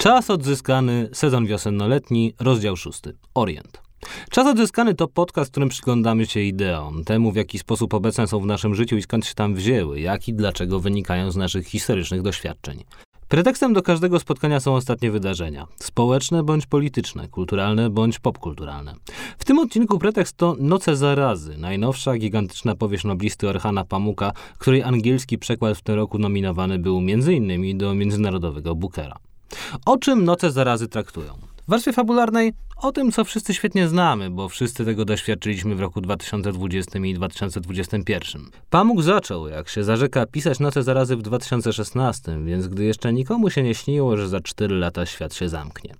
Czas odzyskany, sezon wiosennoletni, rozdział szósty. Orient. Czas odzyskany to podcast, w którym przyglądamy się ideom, temu w jaki sposób obecne są w naszym życiu i skąd się tam wzięły, jak i dlaczego wynikają z naszych historycznych doświadczeń. Pretekstem do każdego spotkania są ostatnie wydarzenia społeczne bądź polityczne, kulturalne bądź popkulturalne. W tym odcinku pretekst to Noce Zarazy, najnowsza gigantyczna powieść noblisty Orhana Pamuka, której angielski przekład w tym roku nominowany był m.in. do Międzynarodowego Bookera. O czym Noce Zarazy traktują? W warstwie fabularnej o tym, co wszyscy świetnie znamy, bo wszyscy tego doświadczyliśmy w roku 2020 i 2021. Pamuk zaczął, jak się zarzeka, pisać Noce Zarazy w 2016, więc gdy jeszcze nikomu się nie śniło, że za 4 lata świat się zamknie.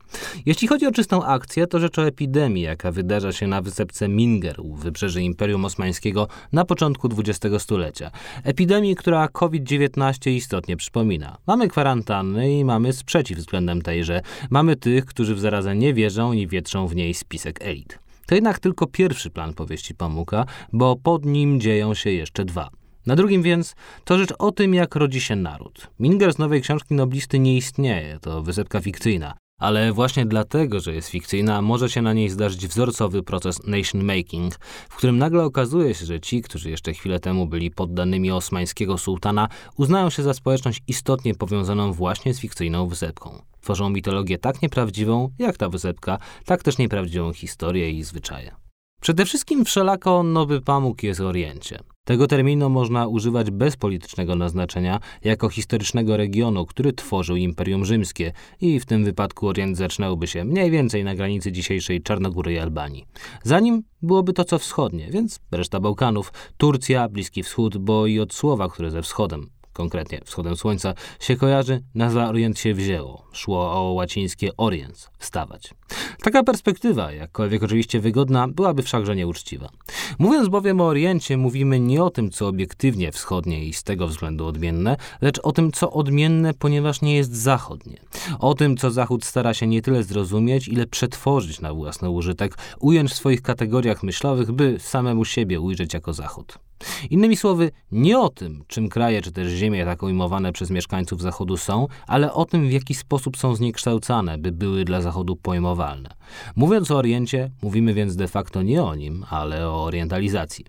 Jeśli chodzi o czystą akcję, to rzecz o epidemii, jaka wydarza się na wysepce Minger u wybrzeży Imperium Osmańskiego na początku XX stulecia. Epidemii, która COVID-19 istotnie przypomina. Mamy kwarantanny i mamy sprzeciw względem tejże. Mamy tych, którzy w zarazę nie wierzą i wiedzą, wietrzą w niej spisek elit. To jednak tylko pierwszy plan powieści Pamuka, bo pod nim dzieją się jeszcze dwa. Na drugim więc to rzecz o tym, jak rodzi się naród. Minger z nowej książki noblisty nie istnieje, to wysepka fikcyjna. Ale właśnie dlatego, że jest fikcyjna, może się na niej zdarzyć wzorcowy proces nation making, w którym nagle okazuje się, że ci, którzy jeszcze chwilę temu byli poddanymi osmańskiego sułtana, uznają się za społeczność istotnie powiązaną właśnie z fikcyjną wysepką. Tworzą mitologię tak nieprawdziwą, jak ta wysepka, tak też nieprawdziwą historię i zwyczaje. Przede wszystkim wszelako nowy pamuk jest Oriencie. Tego terminu można używać bez politycznego naznaczenia, jako historycznego regionu, który tworzył Imperium Rzymskie i w tym wypadku Orient zaczynałby się mniej więcej na granicy dzisiejszej Czarnogóry i Albanii. Zanim byłoby to co wschodnie, więc reszta Bałkanów, Turcja, Bliski Wschód, bo i od słowa, które ze wschodem konkretnie wschodem słońca, się kojarzy, nazwa Orient się wzięło. Szło o łacińskie oriens, wstawać. Taka perspektywa, jakkolwiek oczywiście wygodna, byłaby wszakże nieuczciwa. Mówiąc bowiem o Oriencie, mówimy nie o tym, co obiektywnie wschodnie i z tego względu odmienne, lecz o tym, co odmienne, ponieważ nie jest zachodnie. O tym, co Zachód stara się nie tyle zrozumieć, ile przetworzyć na własny użytek, ująć w swoich kategoriach myślowych, by samemu siebie ujrzeć jako Zachód. Innymi słowy, nie o tym, czym kraje czy też ziemie tak ujmowane przez mieszkańców Zachodu są, ale o tym, w jaki sposób są zniekształcane, by były dla Zachodu pojmowalne. Mówiąc o Oriencie, mówimy więc de facto nie o nim, ale o orientalizacji.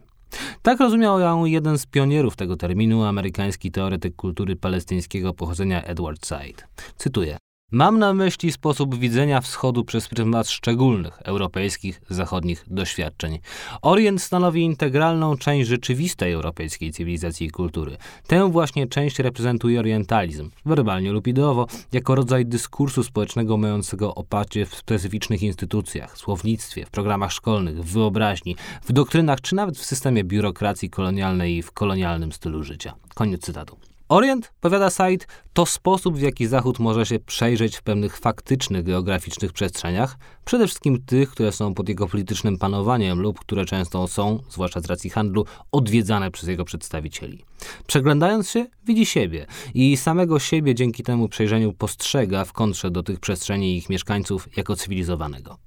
Tak rozumiał ją jeden z pionierów tego terminu, amerykański teoretyk kultury palestyńskiego pochodzenia Edward Said. Cytuję. Mam na myśli sposób widzenia wschodu przez pryzmat szczególnych europejskich, zachodnich doświadczeń. Orient stanowi integralną część rzeczywistej europejskiej cywilizacji i kultury. Tę właśnie część reprezentuje orientalizm, werbalnie lub ideowo, jako rodzaj dyskursu społecznego mającego oparcie w specyficznych instytucjach, słownictwie, w programach szkolnych, w wyobraźni, w doktrynach czy nawet w systemie biurokracji kolonialnej i w kolonialnym stylu życia. Koniec cytatu. Orient, powiada Said, to sposób, w jaki Zachód może się przejrzeć w pewnych faktycznych geograficznych przestrzeniach, przede wszystkim tych, które są pod jego politycznym panowaniem lub które często są, zwłaszcza z racji handlu, odwiedzane przez jego przedstawicieli. Przeglądając się, widzi siebie i samego siebie dzięki temu przejrzeniu postrzega w kontrze do tych przestrzeni ich mieszkańców jako cywilizowanego.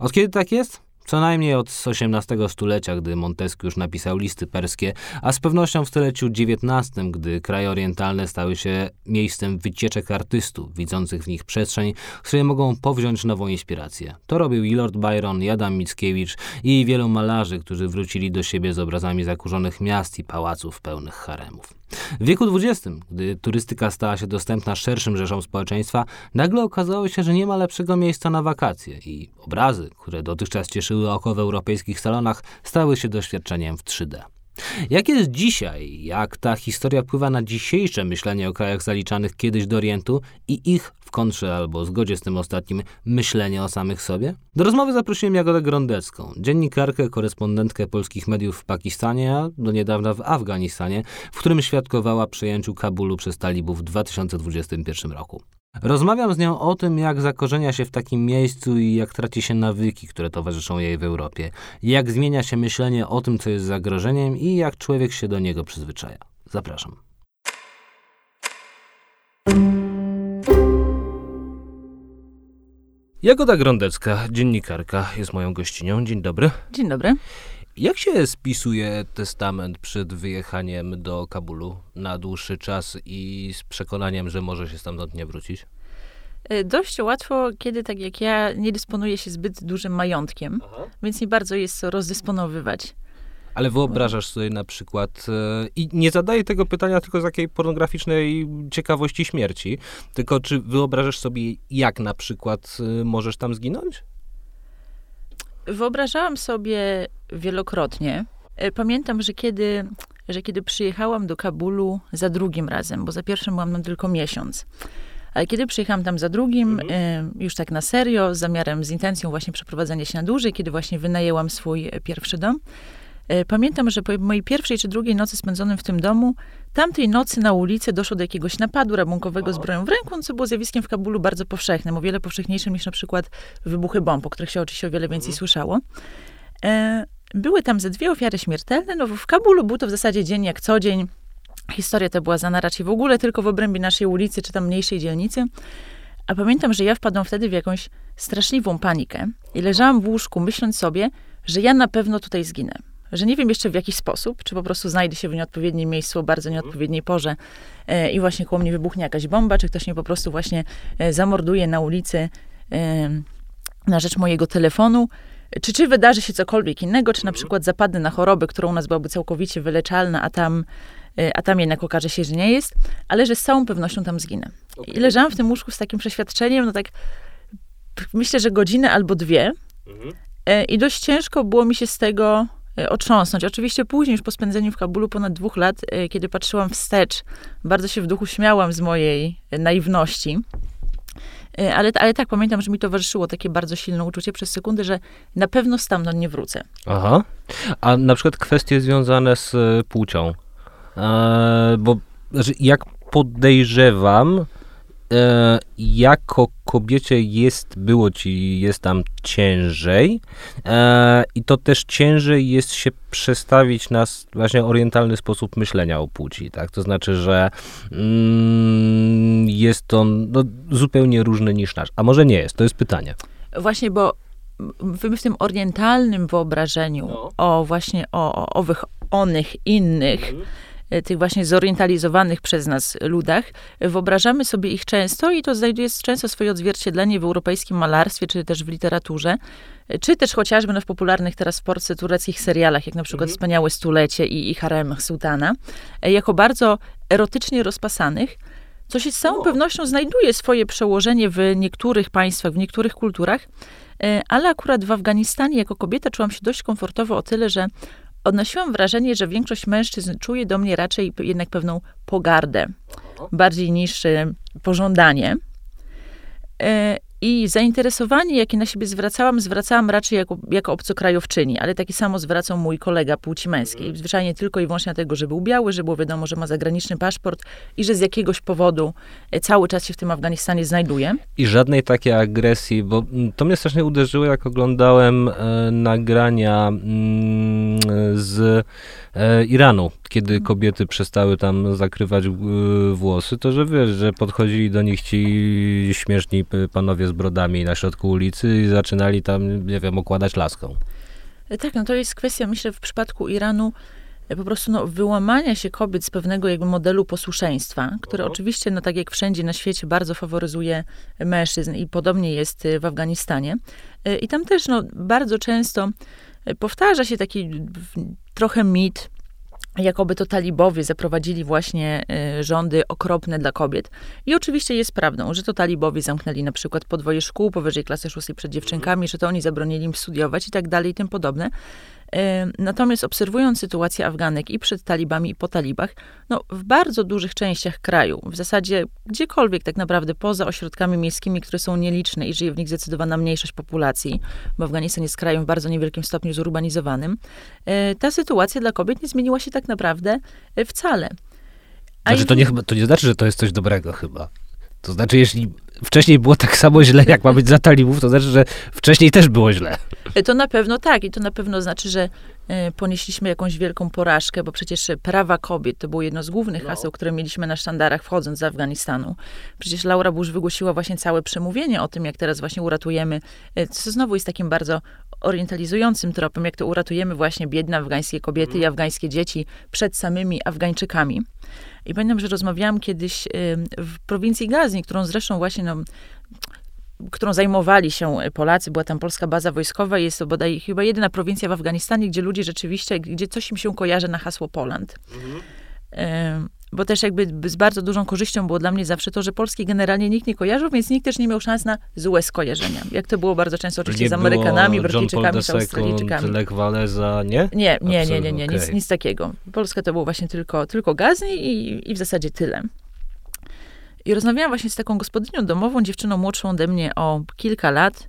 Od kiedy tak jest? Co najmniej od XVIII stulecia, gdy Montesquieu napisał listy perskie, a z pewnością w stuleciu XIX, gdy kraje orientalne stały się miejscem wycieczek artystów, widzących w nich przestrzeń, z której mogą powziąć nową inspirację. To robił i Lord Byron, i Adam Mickiewicz i wielu malarzy, którzy wrócili do siebie z obrazami zakurzonych miast i pałaców pełnych haremów. W wieku XX, gdy turystyka stała się dostępna szerszym rzeszom społeczeństwa, nagle okazało się, że nie ma lepszego miejsca na wakacje i obrazy, które dotychczas cieszyły oko w europejskich salonach, stały się doświadczeniem w 3D. Jak jest dzisiaj? Jak ta historia wpływa na dzisiejsze myślenie o krajach zaliczanych kiedyś do Orientu i ich w kontrze albo zgodzie z tym ostatnim myślenie o samych sobie? Do rozmowy zaprosiłem Jagodę Grondecką, dziennikarkę, korespondentkę polskich mediów w Pakistanie, a do niedawna w Afganistanie, w którym świadkowała przejęciu Kabulu przez talibów w 2021 roku. Rozmawiam z nią o tym, jak zakorzenia się w takim miejscu i jak traci się nawyki, które towarzyszą jej w Europie, jak zmienia się myślenie o tym, co jest zagrożeniem i jak człowiek się do niego przyzwyczaja. Zapraszam. Jagoda Grondecka, dziennikarka, jest moją gościnią. Dzień dobry. Dzień dobry. Jak się spisuje testament przed wyjechaniem do Kabulu na dłuższy czas i z przekonaniem, że może się stamtąd nie wrócić? E, Dość łatwo, kiedy tak jak ja nie dysponuję się zbyt dużym majątkiem, więc nie bardzo jest co rozdysponowywać. Ale wyobrażasz sobie na przykład, e, i nie zadaję tego pytania tylko z takiej pornograficznej ciekawości śmierci, tylko czy wyobrażasz sobie, jak na przykład e, możesz tam zginąć? Wyobrażałam sobie wielokrotnie. E, Pamiętam, że kiedy, że kiedy przyjechałam do Kabulu za drugim razem, bo za pierwszym byłam tam tylko miesiąc. Ale kiedy przyjechałam tam za drugim, e, już tak na serio, z zamiarem, z intencją właśnie przeprowadzenia się na dłużej, kiedy właśnie wynajęłam swój e, pierwszy dom, pamiętam, że po mojej pierwszej czy drugiej nocy spędzonym w tym domu, tamtej nocy na ulicy doszło do jakiegoś napadu rabunkowego z bronią w ręku, co było zjawiskiem w Kabulu bardzo powszechnym, o wiele powszechniejszym niż na przykład wybuchy bomb, o których się oczywiście o wiele więcej słyszało. E, Były tam ze dwie ofiary śmiertelne. No, w Kabulu był to w zasadzie dzień jak co dzień. Historia ta była znana raczej w ogóle tylko w obrębie naszej ulicy, czy tam mniejszej dzielnicy. A pamiętam, że ja wpadłam wtedy w jakąś straszliwą panikę i leżałam w łóżku, myśląc sobie, że ja na pewno tutaj zginę. Że nie wiem jeszcze w jaki sposób, czy po prostu znajdę się w nieodpowiednim miejscu o bardzo nieodpowiedniej porze e, i właśnie koło mnie wybuchnie jakaś bomba, czy ktoś mnie po prostu właśnie e, zamorduje na ulicy e, na rzecz mojego telefonu. Czy, czy wydarzy się cokolwiek innego, czy na przykład zapadnę na chorobę, która u nas byłaby całkowicie wyleczalna, a tam, a tam jednak okaże się, że nie jest, ale że z całą pewnością tam zginę. I leżałam w tym łóżku z takim przeświadczeniem, no tak myślę, że godzinę albo dwie E, i dość ciężko było mi się z tego otrząsnąć. Oczywiście później, już po spędzeniu w Kabulu ponad dwóch lat, e, kiedy patrzyłam wstecz, bardzo się w duchu śmiałam z mojej e, naiwności. E, Ale, ale tak, pamiętam, że mi towarzyszyło takie bardzo silne uczucie przez sekundę, że na pewno stamtąd nie wrócę. Aha. A na przykład kwestie związane z e, płcią. E, bo znaczy, jak podejrzewam, e, jako kobiecie jest, było ci, jest tam ciężej e, i to też ciężej jest się przestawić na właśnie orientalny sposób myślenia o płci, tak? To znaczy, że mm, jest on no, zupełnie różny niż nasz. A może nie jest? To jest pytanie. Właśnie, bo w, w tym orientalnym wyobrażeniu No. o właśnie o, o owych onych innych, Mhm. E, tych właśnie zorientalizowanych przez nas ludach, wyobrażamy sobie ich często i to znajduje często swoje odzwierciedlenie w europejskim malarstwie, czy też w literaturze, czy też chociażby no, w popularnych teraz w Polsce tureckich serialach, jak na przykład Mhm. Wspaniałe Stulecie i, i Harem Sułtana, e, jako bardzo erotycznie rozpasanych, co się z całą No. pewnością znajduje swoje przełożenie w niektórych państwach, w niektórych kulturach, e, ale akurat w Afganistanie jako kobieta czułam się dość komfortowo o tyle, że odnosiłam wrażenie, że większość mężczyzn czuje do mnie raczej jednak pewną pogardę, bardziej niż e, pożądanie. I zainteresowanie, jakie na siebie zwracałam, zwracałam raczej jako, jako obcokrajowczyni, ale takie samo zwracał mój kolega płci męskiej. Zwyczajnie tylko i wyłącznie dlatego, że był biały, że było wiadomo, że ma zagraniczny paszport i że z jakiegoś powodu e, cały czas się w tym Afganistanie znajduje. I żadnej takiej agresji, bo mm, to mnie strasznie uderzyło, jak oglądałem e, nagrania mm, z e, Iranu, kiedy kobiety przestały tam zakrywać e, włosy, to że wiesz, że podchodzili do nich ci śmieszni panowie z brodami na środku ulicy i zaczynali tam, nie wiem, okładać laską. E, Tak, no to jest kwestia, myślę, w przypadku Iranu e, po prostu no, wyłamania się kobiet z pewnego jakby modelu posłuszeństwa, które oczywiście, no tak jak wszędzie na świecie, bardzo faworyzuje mężczyzn i podobnie jest w Afganistanie. I tam też no, bardzo często powtarza się taki trochę mit, jakoby to talibowie zaprowadzili właśnie e, rządy okropne dla kobiet. I oczywiście jest prawdą, że to talibowie zamknęli na przykład podwoje szkół powyżej klasy szóstej przed dziewczynkami, że to oni zabronili im studiować i tak dalej i tym podobne. Natomiast obserwując sytuację Afganek i przed talibami i po talibach, no w bardzo dużych częściach kraju, w zasadzie gdziekolwiek tak naprawdę poza ośrodkami miejskimi, które są nieliczne i żyje w nich zdecydowana mniejszość populacji, bo Afganistan jest krajem w bardzo niewielkim stopniu zurbanizowanym, e, ta sytuacja dla kobiet nie zmieniła się tak naprawdę e, wcale. A Znaczy, to nie, to nie znaczy, że to jest coś dobrego chyba. To znaczy, jeśli wcześniej było tak samo źle, jak ma być za talibów, to znaczy, że wcześniej też było źle. To na pewno tak i to na pewno znaczy, że ponieśliśmy jakąś wielką porażkę, bo przecież e, prawa kobiet to było jedno z głównych haseł, które mieliśmy na sztandarach wchodząc z Afganistanu. Przecież Laura Bush wygłosiła właśnie całe przemówienie o tym, jak teraz właśnie uratujemy, e, co znowu jest takim bardzo orientalizującym tropem, jak to uratujemy właśnie biedne afgańskie kobiety i afgańskie dzieci przed samymi Afgańczykami. I pamiętam, że rozmawiałam kiedyś w prowincji Gazni, którą zresztą właśnie no, którą zajmowali się Polacy, była tam polska baza wojskowa, jest to bodaj chyba jedyna prowincja w Afganistanie, gdzie ludzie rzeczywiście, gdzie coś im się kojarzy na hasło Poland. Mhm. Bo też jakby z bardzo dużą korzyścią było dla mnie zawsze to, że Polski generalnie nikt nie kojarzył, więc nikt też nie miał szans na złe skojarzenia. Jak to było bardzo często oczywiście nie z Amerykanami, Brytyjczykami, z Australijczykami. Lech Walesa, nie? Nie, nie, nie, nie, nie, nic, nic takiego. Polska to było właśnie tylko, tylko Gazni i, i w zasadzie tyle. I rozmawiałam właśnie z taką gospodynią domową, dziewczyną młodszą ode mnie o kilka lat,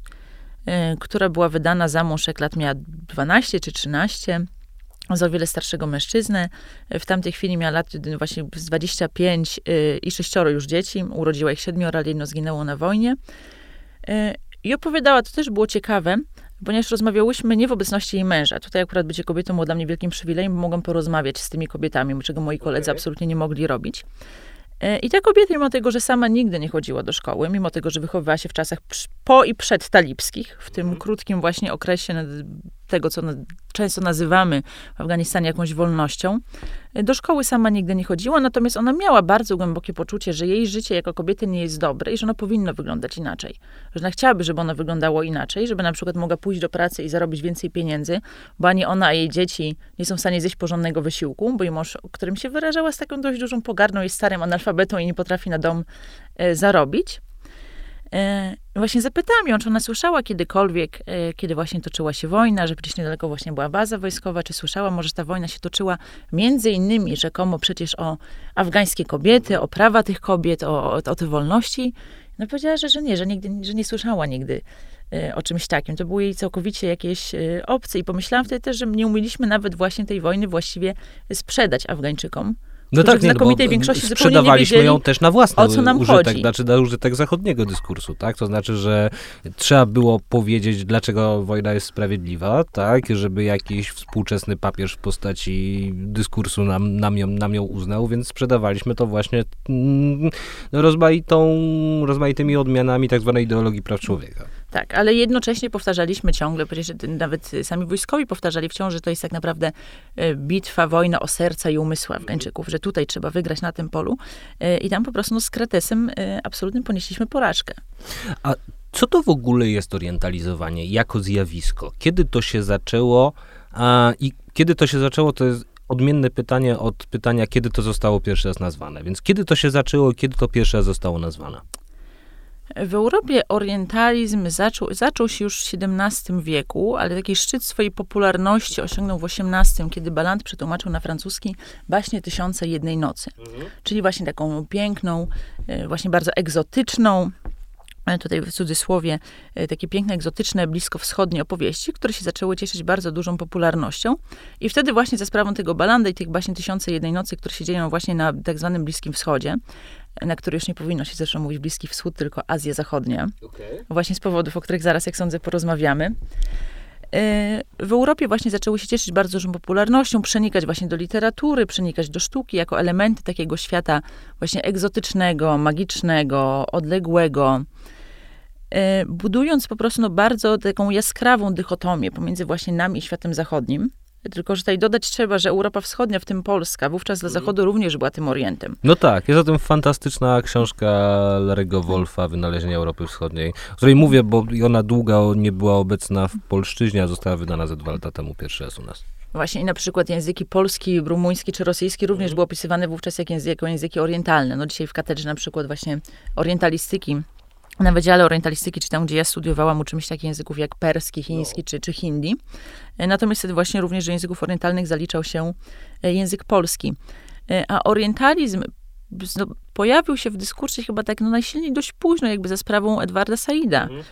y, która była wydana za mąż, jak lat miała 12 czy 13, za o wiele starszego mężczyznę. W tamtej chwili miała lat właśnie 25 y, i sześcioro już dzieci. Urodziła ich siedmioro, ale jedno zginęło na wojnie. Y, I opowiadała, to też było ciekawe, ponieważ rozmawiałyśmy nie w obecności jej męża. Tutaj akurat bycie kobietą było dla mnie wielkim przywilejem, bo mogłam porozmawiać z tymi kobietami, czego moi koledzy okay. absolutnie nie mogli robić. E, I ta kobieta, mimo tego, że sama nigdy nie chodziła do szkoły, mimo tego, że wychowywała się w czasach po i przed talibskich, w tym mhm. krótkim właśnie okresie tego, co często nazywamy w Afganistanie jakąś wolnością, do szkoły sama nigdy nie chodziła, natomiast ona miała bardzo głębokie poczucie, że jej życie jako kobiety nie jest dobre i że ono powinno wyglądać inaczej. Że ona chciałaby, żeby ono wyglądało inaczej, żeby na przykład mogła pójść do pracy i zarobić więcej pieniędzy, bo ani ona, a jej dzieci nie są w stanie zjeść porządnego wysiłku, bo jej mąż, którym się wyrażała z taką dość dużą pogardą, jest starym analfabetą i nie potrafi na dom e, zarobić. E, właśnie zapytałam ją, czy ona słyszała kiedykolwiek, e, kiedy właśnie toczyła się wojna, że przecież niedaleko właśnie była baza wojskowa, czy słyszała może, że ta wojna się toczyła między innymi rzekomo przecież o afgańskie kobiety, o prawa tych kobiet, o, o, o te wolności. No powiedziała, że, że nie, że, nigdy, że nie słyszała nigdy e, o czymś takim. To było jej całkowicie jakieś obce i pomyślałam wtedy też, że nie umieliśmy nawet właśnie tej wojny właściwie sprzedać Afgańczykom no tak, w znakomitej nie, większości sprzedawaliśmy wiedzieli, ją też na własny o co nam użytek, chodzi. znaczy na użytek zachodniego dyskursu, tak? To znaczy, że trzeba było powiedzieć, dlaczego wojna jest sprawiedliwa, tak? Żeby jakiś współczesny papież w postaci dyskursu nam, nam, ją, nam ją uznał, więc sprzedawaliśmy to właśnie mm, rozmaitą, rozmaitymi odmianami tak zwanej ideologii praw człowieka. Tak, ale jednocześnie powtarzaliśmy ciągle, przecież nawet sami wojskowi powtarzali wciąż, że to jest tak naprawdę e, bitwa, wojna o serca i umysły Afgańczyków, że tutaj trzeba wygrać na tym polu. E, I tam po prostu no, z Kretesem e, absolutnie ponieśliśmy porażkę. A co to w ogóle jest orientalizowanie jako zjawisko? Kiedy to się zaczęło? A, I kiedy to się zaczęło, to jest odmienne pytanie od pytania, kiedy to zostało pierwszy raz nazwane. Więc kiedy to się zaczęło, kiedy to pierwszy raz zostało nazwane? W Europie orientalizm zaczął, zaczął się już w XVII wieku, ale taki szczyt swojej popularności osiągnął w XVIII, kiedy Ballant przetłumaczył na francuski baśnie Tysiące Jednej Nocy. Mhm. Czyli właśnie taką piękną, e, właśnie bardzo egzotyczną, tutaj w cudzysłowie, e, takie piękne, egzotyczne, bliskowschodnie opowieści, które się zaczęły cieszyć bardzo dużą popularnością. I wtedy właśnie za sprawą tego Balanda i tych właśnie Tysiące Jednej Nocy, które się dzieją właśnie na tak zwanym Bliskim Wschodzie, na który już nie powinno się zresztą mówić Bliski Wschód, tylko Azja Zachodnia. Okay. Właśnie z powodów, o których zaraz, jak sądzę, porozmawiamy. E, w Europie właśnie zaczęły się cieszyć bardzo dużą popularnością, przenikać właśnie do literatury, przenikać do sztuki, jako elementy takiego świata właśnie egzotycznego, magicznego, odległego, e, budując po prostu no, bardzo taką jaskrawą dychotomię pomiędzy właśnie nami i światem zachodnim. Tylko, że tutaj dodać trzeba, że Europa Wschodnia, w tym Polska, wówczas dla mhm. Zachodu również była tym Orientem. No tak, jest o tym fantastyczna książka Larego Wolfa, Wynalezienie Europy Wschodniej, o której mówię, bo ona długo nie była obecna w polszczyźnie, a została wydana ze dwa lata temu pierwszy raz u nas. Właśnie i na przykład języki polski, rumuński czy rosyjski również mhm. były opisywane wówczas jak języki, jako języki orientalne. No dzisiaj w katedrze na przykład właśnie orientalistyki na Wydziale Orientalistyki, czy tam, gdzie ja studiowałam, uczymy się takich języków jak perski, chiński no. czy, czy hindi. E, natomiast wtedy właśnie również do języków orientalnych zaliczał się e, język polski. E, a orientalizm no, pojawił się w dyskursie chyba tak no, najsilniej dość późno, jakby za sprawą Edwarda Saida, mhm.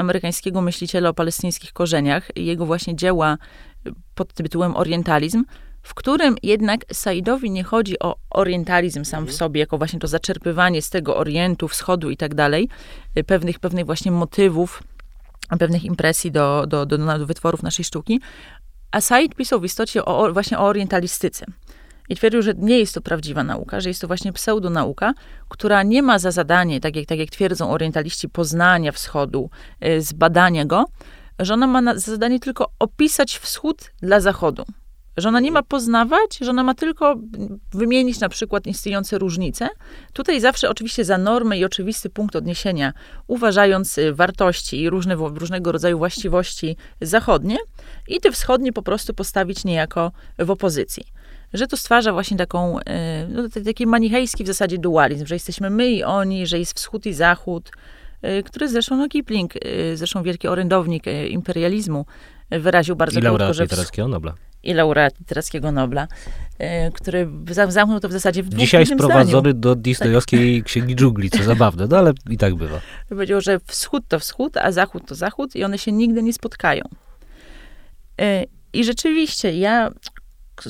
amerykańskiego myśliciela o palestyńskich korzeniach. Jego właśnie dzieła pod tytułem Orientalizm w którym jednak Saidowi nie chodzi o orientalizm sam w mhm. sobie, jako właśnie to zaczerpywanie z tego Orientu, Wschodu i tak dalej, y, pewnych, pewnych właśnie motywów, pewnych impresji do, do, do, do wytworów naszej sztuki. A Said pisał w istocie o, właśnie o orientalistyce. I twierdził, że nie jest to prawdziwa nauka, że jest to właśnie pseudonauka, która nie ma za zadanie, tak jak, tak jak twierdzą orientaliści, poznania wschodu, y, zbadania go, że ona ma za zadanie tylko opisać wschód dla zachodu Że ona nie ma poznawać, że ona ma tylko wymienić na przykład istniejące różnice. Tutaj zawsze oczywiście za normę i oczywisty punkt odniesienia, uważając y, wartości i różne, różnego rodzaju właściwości zachodnie i te wschodnie po prostu postawić niejako w opozycji że to stwarza właśnie taką, y, no, taki manichejski w zasadzie dualizm, że jesteśmy my i oni, że jest wschód i zachód, y, który zresztą, no Kipling, zresztą wielki orędownik imperializmu, wyraził bardzo I laureat literackiego Nobla i laureat literackiego Nobla, e, który zamknął to w zasadzie w dwóch Dzisiaj sprowadzony zdaniu. do Disneyowskiej tak. Księgi Dżungli, co zabawne, no ale i tak bywa. Powiedział, że wschód to wschód, a zachód to zachód i one się nigdy nie spotkają. E, I rzeczywiście ja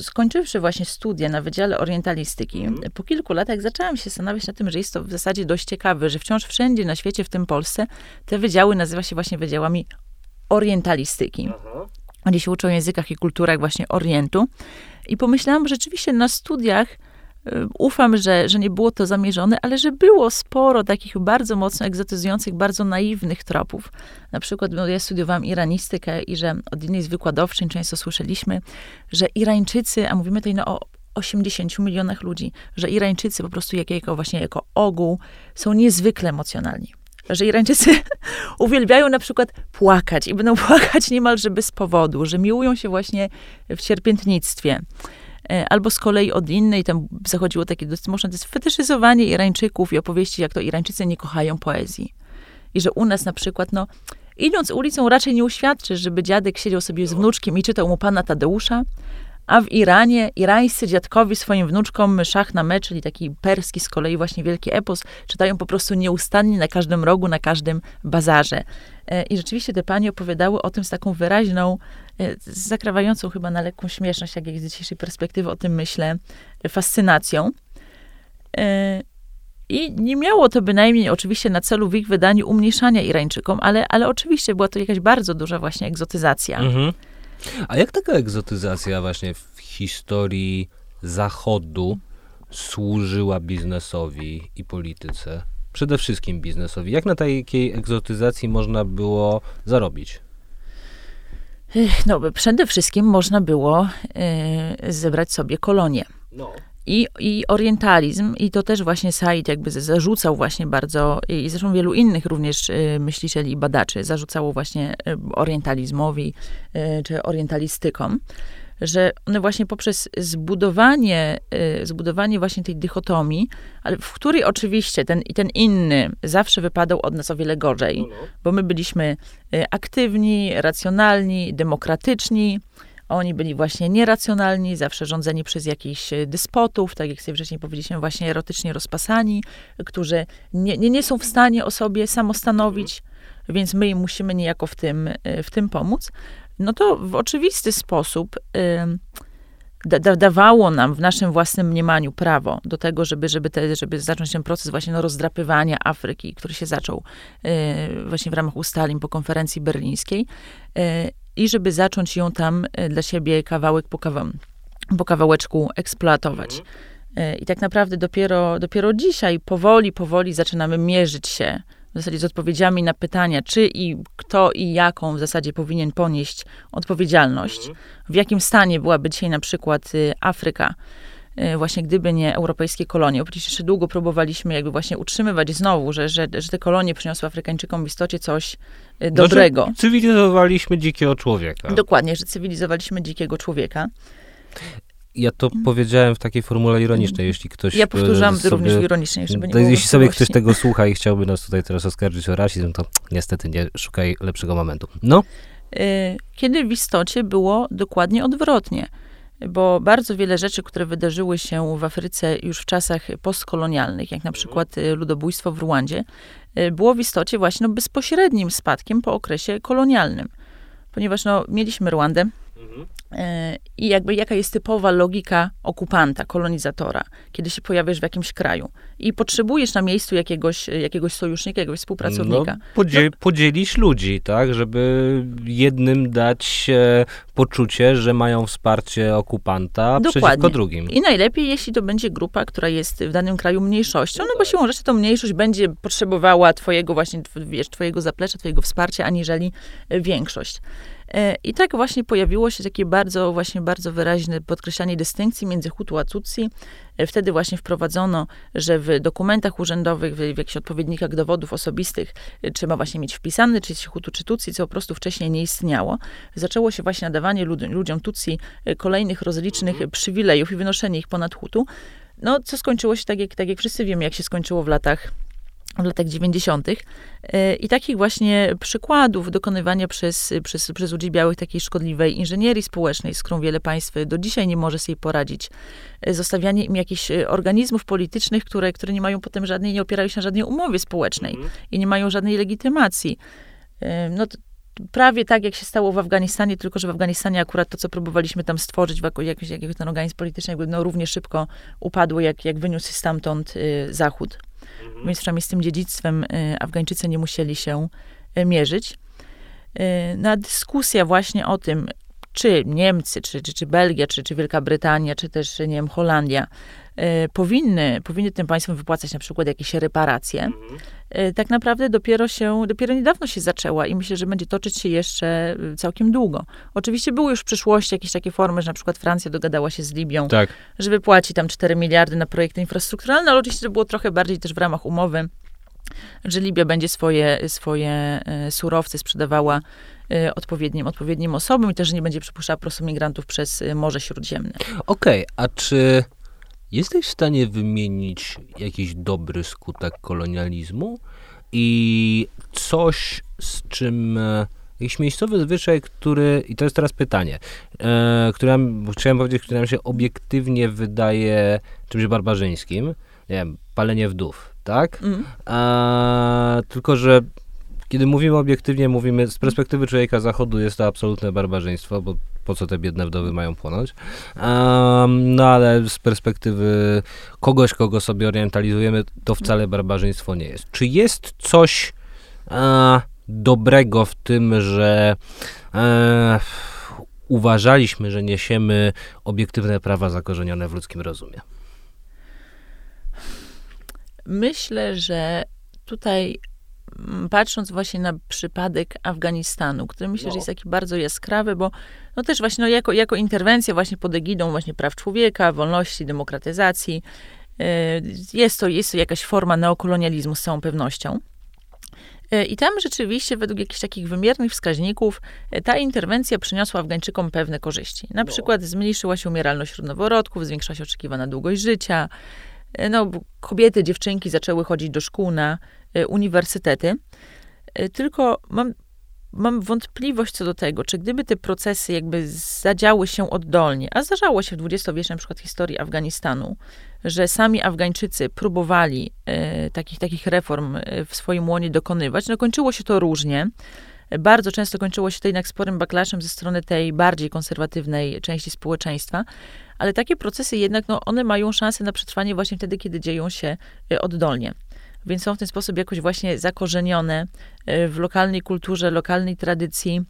skończywszy właśnie studia na Wydziale Orientalistyki, mm. po kilku latach zaczęłam się zastanawiać nad tym, że jest to w zasadzie dość ciekawe, że wciąż wszędzie na świecie, w tym Polsce, te wydziały nazywa się właśnie wydziałami orientalistyki. Aha gdzie się uczą o językach i kulturach właśnie Orientu. I pomyślałam, że rzeczywiście na studiach y, ufam, że, że nie było to zamierzone, ale że było sporo takich bardzo mocno egzotyzujących, bardzo naiwnych tropów. Na przykład no, ja studiowałam iranistykę i że od jednej z wykładowczyń często słyszeliśmy, że Irańczycy, a mówimy tutaj no, o 80 milionach ludzi, że Irańczycy po prostu jak, jako właśnie jako ogół są niezwykle emocjonalni że Irańczycy uwielbiają na przykład płakać i będą płakać niemalże bez powodu, że miłują się właśnie w cierpiętnictwie. E, albo z kolei od innej, tam zachodziło takie dosyć mocne, to Irańczyków i opowieści, jak to Irańczycy nie kochają poezji. I że u nas na przykład, no, idąc ulicą raczej nie uświadczysz, żeby dziadek siedział sobie z wnuczkiem i czytał mu pana Tadeusza, a w Iranie irańscy dziadkowi swoim wnuczkom Szach na czyli taki perski z kolei właśnie wielki epos, czytają po prostu nieustannie na każdym rogu, na każdym bazarze. E, I rzeczywiście te panie opowiadały o tym z taką wyraźną, e, zakrawającą chyba na lekką śmieszność, jak z dzisiejszej perspektywy o tym myślę, fascynacją. E, I nie miało to bynajmniej oczywiście na celu w ich wydaniu umniejszania Irańczykom, ale, ale oczywiście była to jakaś bardzo duża właśnie egzotyzacja. Mhm. A jak taka egzotyzacja właśnie w historii Zachodu służyła biznesowi i polityce? Przede wszystkim biznesowi. Jak na takiej egzotyzacji można było zarobić? No, przede wszystkim można było y, zebrać sobie kolonie. No. I, I orientalizm, i to też właśnie Said jakby zarzucał właśnie bardzo, i zresztą wielu innych również y, myślicieli i badaczy zarzucało właśnie y, orientalizmowi y, czy orientalistykom, że one właśnie poprzez zbudowanie, zbudowanie właśnie tej dychotomii, ale w której oczywiście ten i ten inny zawsze wypadał od nas o wiele gorzej, no, no. bo my byliśmy aktywni, racjonalni, demokratyczni, oni byli właśnie nieracjonalni, zawsze rządzeni przez jakichś e, dyspotów, tak jak sobie wcześniej powiedzieliśmy, właśnie erotycznie rozpasani, którzy nie, nie, nie są w stanie o sobie samostanowić, więc my im musimy niejako w tym, e, w tym pomóc. No to w oczywisty sposób da, da, dawało nam w naszym własnym mniemaniu prawo do tego, żeby, żeby, te, żeby zacząć ten proces właśnie no, rozdrapywania Afryki, który się zaczął y, właśnie w ramach ustaleń po konferencji berlińskiej. I żeby zacząć ją tam e, dla siebie kawałek po, kawa po kawałeczku eksploatować. Mhm. I tak naprawdę dopiero, dopiero dzisiaj powoli, powoli zaczynamy mierzyć się w zasadzie z odpowiedziami na pytania, czy i kto i jaką w zasadzie powinien ponieść odpowiedzialność, mhm. w jakim stanie byłaby dzisiaj na przykład y, Afryka, właśnie gdyby nie europejskie kolonie. Przecież jeszcze długo próbowaliśmy jakby właśnie utrzymywać znowu, że, że, że te kolonie przyniosły Afrykańczykom w istocie coś y, dobrego. No, cywilizowaliśmy dzikiego człowieka. Dokładnie, że cywilizowaliśmy dzikiego człowieka. Ja to hmm. powiedziałem w takiej formule ironicznej, jeśli ktoś... Ja powtórzam sobie, również ironicznie, żeby nie było Jeśli sobie ktoś tego słucha i chciałby nas tutaj teraz oskarżyć o rasizm, to niestety nie szukaj lepszego momentu. No? Kiedy w istocie było dokładnie odwrotnie bo bardzo wiele rzeczy, które wydarzyły się w Afryce już w czasach postkolonialnych, jak na mhm. przykład y, ludobójstwo w Ruandzie, y, było w istocie właśnie no, bezpośrednim spadkiem po okresie kolonialnym. Ponieważ no, mieliśmy Ruandę, E, I jakby jaka jest typowa logika okupanta, kolonizatora, kiedy się pojawiasz w jakimś kraju i potrzebujesz na miejscu jakiegoś, jakiegoś sojusznika, jakiegoś współpracownika. No, podzie no. Podzielisz ludzi, tak, żeby jednym dać e, poczucie, że mają wsparcie okupanta Dokładnie. przeciwko drugim. I najlepiej, jeśli to będzie grupa, która jest w danym kraju mniejszością, no bo siłą rzeczy to mniejszość będzie potrzebowała twojego właśnie, wiesz, twojego zaplecza, twojego wsparcia, aniżeli większość. E, I tak właśnie pojawiło się takie bardzo, właśnie bardzo wyraźne podkreślanie dystynkcji między Hutu a Tutsi. E, wtedy właśnie wprowadzono, że w dokumentach urzędowych, w, w jakichś odpowiednikach dowodów osobistych e, trzeba właśnie mieć wpisany, czy jest Hutu, czy Tutsi, co po prostu wcześniej nie istniało. Zaczęło się właśnie nadawanie lud, ludziom Tutsi kolejnych rozlicznych przywilejów i wynoszenie ich ponad Hutu. No, co skończyło się tak jak, tak jak wszyscy wiemy, jak się skończyło w latach w latach 90. E, I takich właśnie przykładów dokonywania przez, przez, przez ludzi białych takiej szkodliwej inżynierii społecznej, z którą wiele państw do dzisiaj nie może sobie poradzić, e, zostawianie im jakichś e, organizmów politycznych, które, które nie mają potem żadnej, nie opierają się na żadnej umowie społecznej mm. i nie mają żadnej legitymacji. No, prawie tak, jak się stało w Afganistanie, tylko że w Afganistanie akurat to, co próbowaliśmy tam stworzyć, jakiś, jakiś ten organizm polityczny, jakby no, równie szybko upadło, jak, jak wyniósł stamtąd y, Zachód. Mhm. Więc przynajmniej z tym dziedzictwem y, Afgańczycy nie musieli się y, mierzyć. Y, na dyskusja właśnie o tym, czy Niemcy, czy, czy, czy Belgia, czy, czy Wielka Brytania, czy też, nie wiem, Holandia powinny, powinny tym państwom wypłacać na przykład jakieś reparacje, mhm. Tak naprawdę dopiero się, dopiero niedawno się zaczęła i myślę, że będzie toczyć się jeszcze całkiem długo. Oczywiście były już w przyszłości jakieś takie formy, że na przykład Francja dogadała się z Libią, tak. że wypłaci tam 4 miliardy na projekty infrastrukturalne, ale oczywiście to było trochę bardziej też w ramach umowy, że Libia będzie swoje, swoje surowce sprzedawała odpowiednim, odpowiednim osobom i też nie będzie przepuszczała po prostu migrantów przez Morze Śródziemne. Okej, okay, a czy Jesteś w stanie wymienić jakiś dobry skutek kolonializmu i coś, z czym e, jakiś miejscowy zwyczaj, który, i to jest teraz pytanie, e, które chciałem powiedzieć, który nam się obiektywnie wydaje czymś barbarzyńskim, nie wiem, palenie wdów, tak? Mm. E, tylko, że kiedy mówimy obiektywnie, mówimy z perspektywy człowieka zachodu jest to absolutne barbarzyństwo, bo po co te biedne wdowy mają płonąć. Um, no ale z perspektywy kogoś, kogo sobie orientalizujemy, to wcale barbarzyństwo nie jest. Czy jest coś e, dobrego w tym, że e, uważaliśmy, że niesiemy obiektywne prawa zakorzenione w ludzkim rozumie? Myślę, że tutaj patrząc właśnie na przypadek Afganistanu, który myślę, no. że jest taki bardzo jaskrawy, bo no też właśnie no jako, jako interwencja właśnie pod egidą właśnie praw człowieka, wolności, demokratyzacji, y, jest to, jest to jakaś forma neokolonializmu z całą pewnością. Y, I tam rzeczywiście, według jakichś takich wymiernych wskaźników, y, ta interwencja przyniosła Afgańczykom pewne korzyści. Na no. przykład zmniejszyła się umieralność wśród noworodków, zwiększyła się oczekiwana długość życia. No, kobiety, dziewczynki zaczęły chodzić do szkół na uniwersytety. Tylko mam mam wątpliwość co do tego, czy gdyby te procesy jakby zadziały się oddolnie, a zdarzało się w dwudziestowiecznej na przykład historii Afganistanu, że sami Afgańczycy próbowali e, takich, takich reform e, w swoim łonie dokonywać, no kończyło się to różnie. Bardzo często kończyło się to jednak sporym backlashem ze strony tej bardziej konserwatywnej części społeczeństwa, ale takie procesy jednak, no, one mają szansę na przetrwanie właśnie wtedy, kiedy dzieją się e, oddolnie więc są w ten sposób jakoś właśnie zakorzenione e, w lokalnej kulturze, lokalnej tradycji.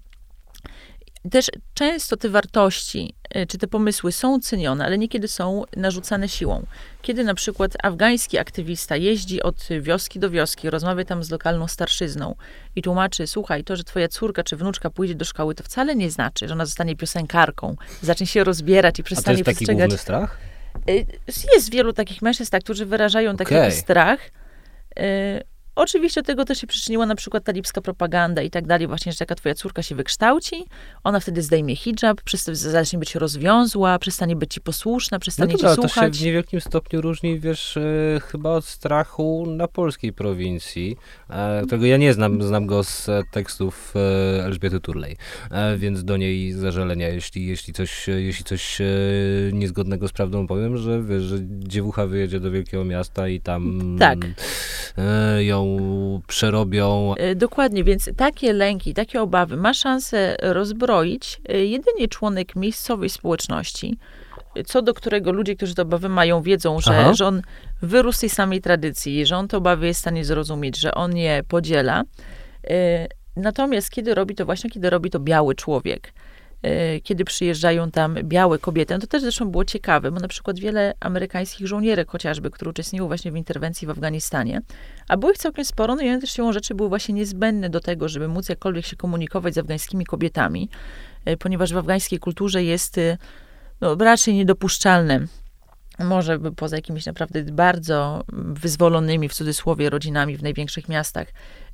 Też często te wartości e, czy te pomysły są cenione, ale niekiedy są narzucane siłą. Kiedy na przykład afgański aktywista jeździ od wioski do wioski, rozmawia tam z lokalną starszyzną i tłumaczy: Słuchaj, to, że twoja córka czy wnuczka pójdzie do szkoły, to wcale nie znaczy, że ona zostanie piosenkarką, zacznie się rozbierać i przestanie A to jest taki przestrzegać. strach? E, jest wielu takich mężczyzn, tak, którzy wyrażają taki okay. strach. Y, oczywiście do tego też się przyczyniła na przykład talibska propaganda i tak dalej, właśnie, że taka twoja córka się wykształci, ona wtedy zdejmie hijab, zacznie być rozwiązła, przestanie być ci posłuszna, przestanie no to, ci słuchać. To się w niewielkim stopniu różni, wiesz, e, chyba od strachu na polskiej prowincji, e, którego ja nie znam, znam go z tekstów e, Elżbiety Turlej, e, więc do niej zażalenia, jeśli, jeśli coś, jeśli coś e, niezgodnego z prawdą powiem, że wiesz, że dziewucha wyjedzie do wielkiego miasta i tam tak. E, przerobią. Dokładnie, więc takie lęki, takie obawy ma szansę rozbroić jedynie członek miejscowej społeczności, co do którego ludzie, którzy te obawy mają, wiedzą, że, że on wyrósł z tej samej tradycji, że on te obawy jest w stanie zrozumieć, że on je podziela. Natomiast kiedy robi to właśnie, kiedy robi to biały człowiek, e, kiedy przyjeżdżają tam białe kobiety. No to też zresztą było ciekawe, bo na przykład wiele amerykańskich żołnierek chociażby, które uczestniczyły właśnie w interwencji w Afganistanie, a było ich całkiem sporo, no i one też siłą rzeczy były właśnie niezbędne do tego, żeby móc jakkolwiek się komunikować z afgańskimi kobietami, e, ponieważ w afgańskiej kulturze jest e, no, raczej niedopuszczalne może poza jakimiś naprawdę bardzo wyzwolonymi, w cudzysłowie, rodzinami w największych miastach,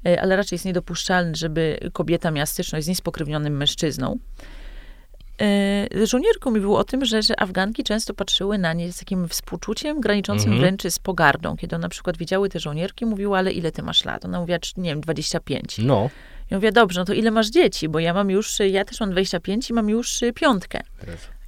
e, ale raczej jest niedopuszczalne, żeby kobieta miała styczność z niespokrewnionym mężczyzną. E, żołnierką mówił o tym, że, że Afganki często patrzyły na nie z takim współczuciem, graniczącym mhm. wręcz z pogardą. Kiedy na przykład widziały te żołnierki, mówiły, ale ile ty masz lat? Ona mówiła, nie wiem, 25. No. Ja mówię, dobrze, no to ile masz dzieci? Bo ja mam już, ja też mam 25 i mam już piątkę.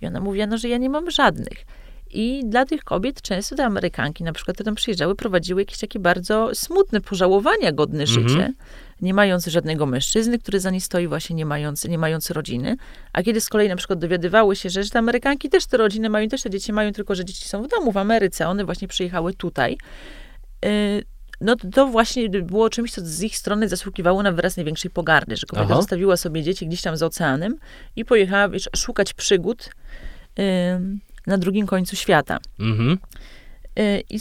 I ona mówiła, no, że ja nie mam żadnych. I dla tych kobiet często te Amerykanki, na przykład, które tam przyjeżdżały, prowadziły jakieś takie bardzo smutne, pożałowania godne mhm. życie, nie mając żadnego mężczyzny, który za nie stoi, właśnie nie mając, nie mając rodziny. A kiedy z kolei na przykład dowiadywały się, że, że te Amerykanki też te rodziny mają, też te dzieci mają, tylko że dzieci są w domu w Ameryce, one właśnie przyjechały tutaj. Y, no to właśnie było czymś, co z ich strony zasługiwało na wyraz największej pogardy, że kobieta Aha. zostawiła sobie dzieci gdzieś tam za oceanem i pojechała wiesz, szukać przygód na drugim końcu świata. Mhm. Y, I,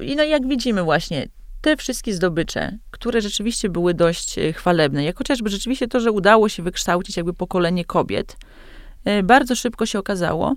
I no jak widzimy właśnie, te wszystkie zdobycze, które rzeczywiście były dość y, chwalebne, jak chociażby rzeczywiście to, że udało się wykształcić jakby pokolenie kobiet, y, bardzo szybko się okazało,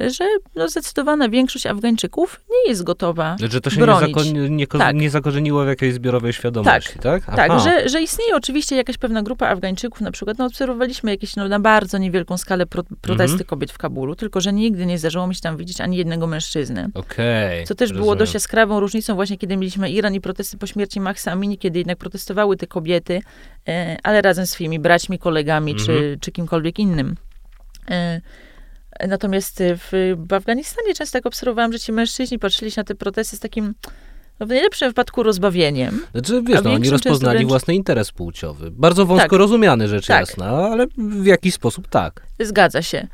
że no, zdecydowana większość Afgańczyków nie jest gotowa Że to się bronić. Nie, nie, tak. nie zakorzeniło w jakiejś zbiorowej świadomości, tak? Tak, tak że, że istnieje oczywiście jakaś pewna grupa Afgańczyków, na przykład no, obserwowaliśmy jakieś no, na bardzo niewielką skalę pro, protesty mhm. kobiet w Kabulu, tylko że nigdy nie zdarzyło mi się tam widzieć ani jednego mężczyzny. Okay, co też rozumiem. było dość jaskrawą różnicą właśnie, kiedy mieliśmy Iran i protesty po śmierci Mahsa Amini, kiedy jednak protestowały te kobiety, e, ale razem z swoimi braćmi, kolegami mhm. czy, czy kimkolwiek innym. E, Natomiast w, w Afganistanie często tak obserwowałam, że ci mężczyźni patrzyli się na te protesty z takim no w najlepszym wypadku rozbawieniem. Znaczy, wiesz, no, oni rozpoznali wręcz... własny interes płciowy. Bardzo wąsko tak, rozumiany, rzecz tak. jasna, ale w jakiś sposób tak. Zgadza się.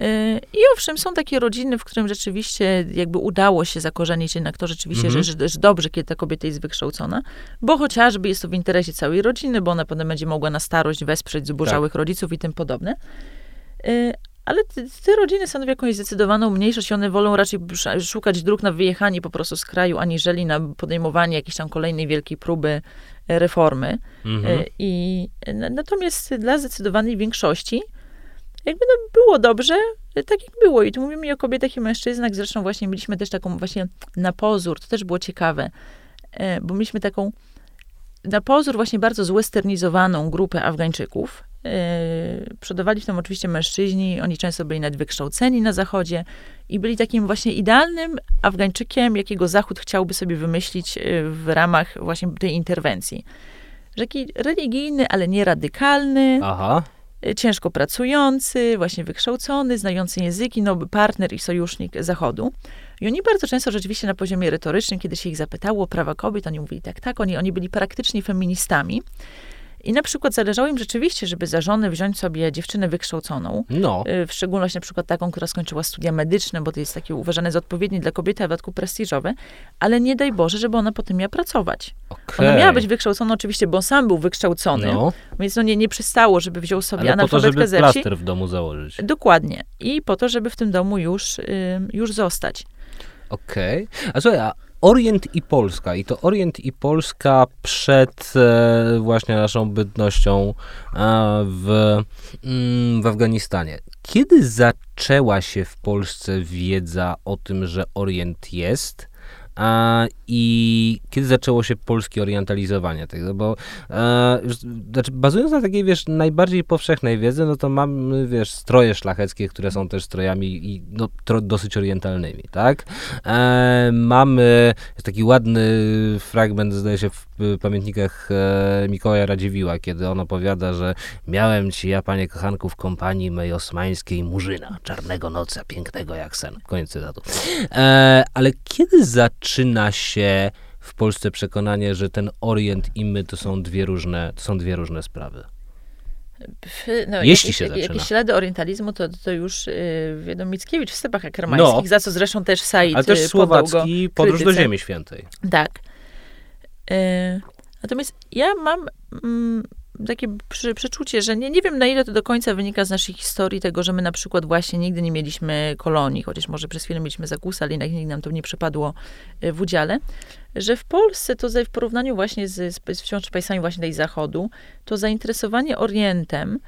Y, I owszem, są takie rodziny, w którym rzeczywiście jakby udało się zakorzenić jednak to rzeczywiście, mhm. że, że dobrze, kiedy ta kobieta jest wykształcona, bo chociażby jest to w interesie całej rodziny, bo ona potem będzie mogła na starość wesprzeć zubożałych tak. rodziców i tym podobne. Ale te, rodziny stanowią jakąś zdecydowaną mniejszość one wolą raczej szukać dróg na wyjechanie po prostu z kraju, aniżeli na podejmowanie jakiejś tam kolejnej wielkiej próby e, reformy. Mhm. E, I natomiast dla zdecydowanej większości jakby no było dobrze, e, tak jak było. I tu mówimy o kobietach i mężczyznach. Zresztą właśnie mieliśmy też taką właśnie na pozór, to też było ciekawe, bo mieliśmy taką na pozór właśnie bardzo zwesternizowaną grupę Afgańczyków, przodowali w tym oczywiście mężczyźni, oni często byli nawet wykształceni na Zachodzie i byli takim właśnie idealnym Afgańczykiem, jakiego Zachód chciałby sobie wymyślić yy, w ramach właśnie tej interwencji. Taki religijny, ale nie radykalny. Aha yy, ciężko pracujący, właśnie wykształcony, znający języki, nowy partner i sojusznik Zachodu. I oni bardzo często rzeczywiście na poziomie retorycznym, kiedy się ich zapytało o prawa kobiet, oni mówili tak, tak, oni, oni byli praktycznie feministami. I na przykład zależało im rzeczywiście, żeby za żonę wziąć sobie dziewczynę wykształconą. No. Y, w szczególności na przykład taką, która skończyła studia medyczne, bo to jest takie uważane za odpowiednie dla kobiety, a w dodatku prestiżowe. Ale nie daj Boże, żeby ona potem miała pracować. Okay. Ona miała być wykształcona oczywiście, bo on sam był wykształcony. No. Więc no nie, nie przystało, żeby wziął sobie Ale analfabetkę po to, żeby plaster w domu założyć. Dokładnie. I po to, żeby w tym domu już, już zostać. Okej. Okay. A słuchaj, a Orient i Polska. I to Orient i Polska przed e, właśnie naszą bytnością e, w, mm, w Afganistanie. Kiedy zaczęła się w Polsce wiedza o tym, że Orient jest? A, I kiedy zaczęło się polskie orientalizowanie tego? Bo e, znaczy bazując na takiej, wiesz, najbardziej powszechnej wiedzy, no to mamy, wiesz, stroje szlacheckie, które są też strojami i no, tro, dosyć orientalnymi, tak? E, mamy taki ładny fragment, zdaje się, w pamiętnikach e, Mikołaja Radziwiła, kiedy on opowiada, że miałem ci ja, panie kochanku, w kompanii mej osmańskiej Murzyna, czarnego noca, pięknego jak sen. Koniec cytatu. E, ale kiedy zaczyna się w Polsce przekonanie, że ten Orient i my to są dwie różne, to są dwie różne sprawy? No, Jeśli jak, się zaczyna. Jakieś ślady orientalizmu to, to już yy, wiadomo Mickiewicz w stepach akramańskich, no, za co zresztą też Said Ale też y, Słowacki, Podróż do Ziemi Świętej. Tak. Yy, natomiast ja mam mm, takie przy, przeczucie, że nie, nie wiem na ile to do końca wynika z naszej historii, tego, że my na przykład właśnie nigdy nie mieliśmy kolonii, chociaż może przez chwilę mieliśmy zakusy, ale jednak nigdy nam to nie przypadło y, w udziale, że w Polsce to w porównaniu właśnie z, z, wciąż państwami właśnie tej zachodu, to zainteresowanie Orientem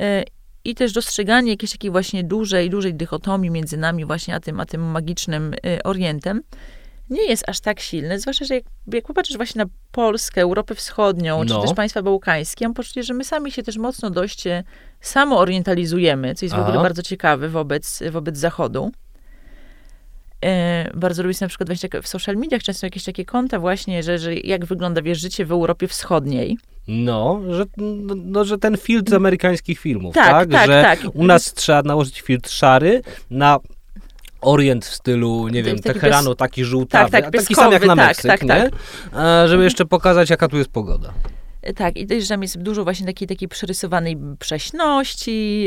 y, i też dostrzeganie jakiejś takiej właśnie dużej, dużej dychotomii między nami właśnie a tym, a tym magicznym y, Orientem, nie jest aż tak silny, zwłaszcza, że jak, jak popatrzysz właśnie na Polskę, Europę Wschodnią, No. czy też państwa bałkańskie, mam poczucie, że my sami się też mocno dość e, samoorientalizujemy, co jest w Aha. ogóle bardzo ciekawe wobec, wobec Zachodu. E, bardzo lubię na przykład właśnie tak w social mediach często jakieś takie konta właśnie, że, że jak wygląda, wiesz, życie w Europie Wschodniej. No, że, no, no, że ten filtr z amerykańskich filmów, Tak, tak? tak, że tak. u nas trzeba nałożyć filtr szary na orient w stylu, nie wiem, Teheranu, taki żółtawy, tak, a taki sam jak na tak, Meksyk, tak, nie? tak. Żeby jeszcze pokazać, jaka tu jest pogoda. E, Tak, i też, że tam jest dużo właśnie takiej, takiej przerysowanej prześności,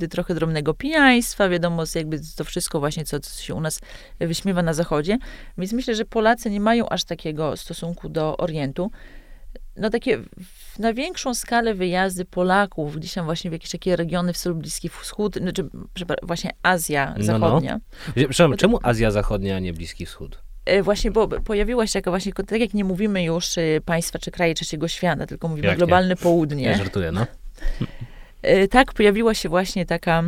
yy, trochę drobnego pijaństwa, wiadomo, jakby to wszystko właśnie, co, co się u nas wyśmiewa na zachodzie. Więc myślę, że Polacy nie mają aż takiego stosunku do Orientu. No takie na większą skalę wyjazdy Polaków, gdzieś tam właśnie w jakieś takie regiony w stylu Bliski Wschód, znaczy, właśnie Azja No, no. Zachodnia. Przepraszam, czemu Azja Zachodnia, a nie Bliski Wschód? E, Właśnie, bo pojawiła się taka właśnie, tak jak nie mówimy już e, państwa czy kraje trzeciego świata, tylko mówimy Jakie? globalne Nie, południe. żartuję, no. E, Tak, pojawiła się właśnie taka,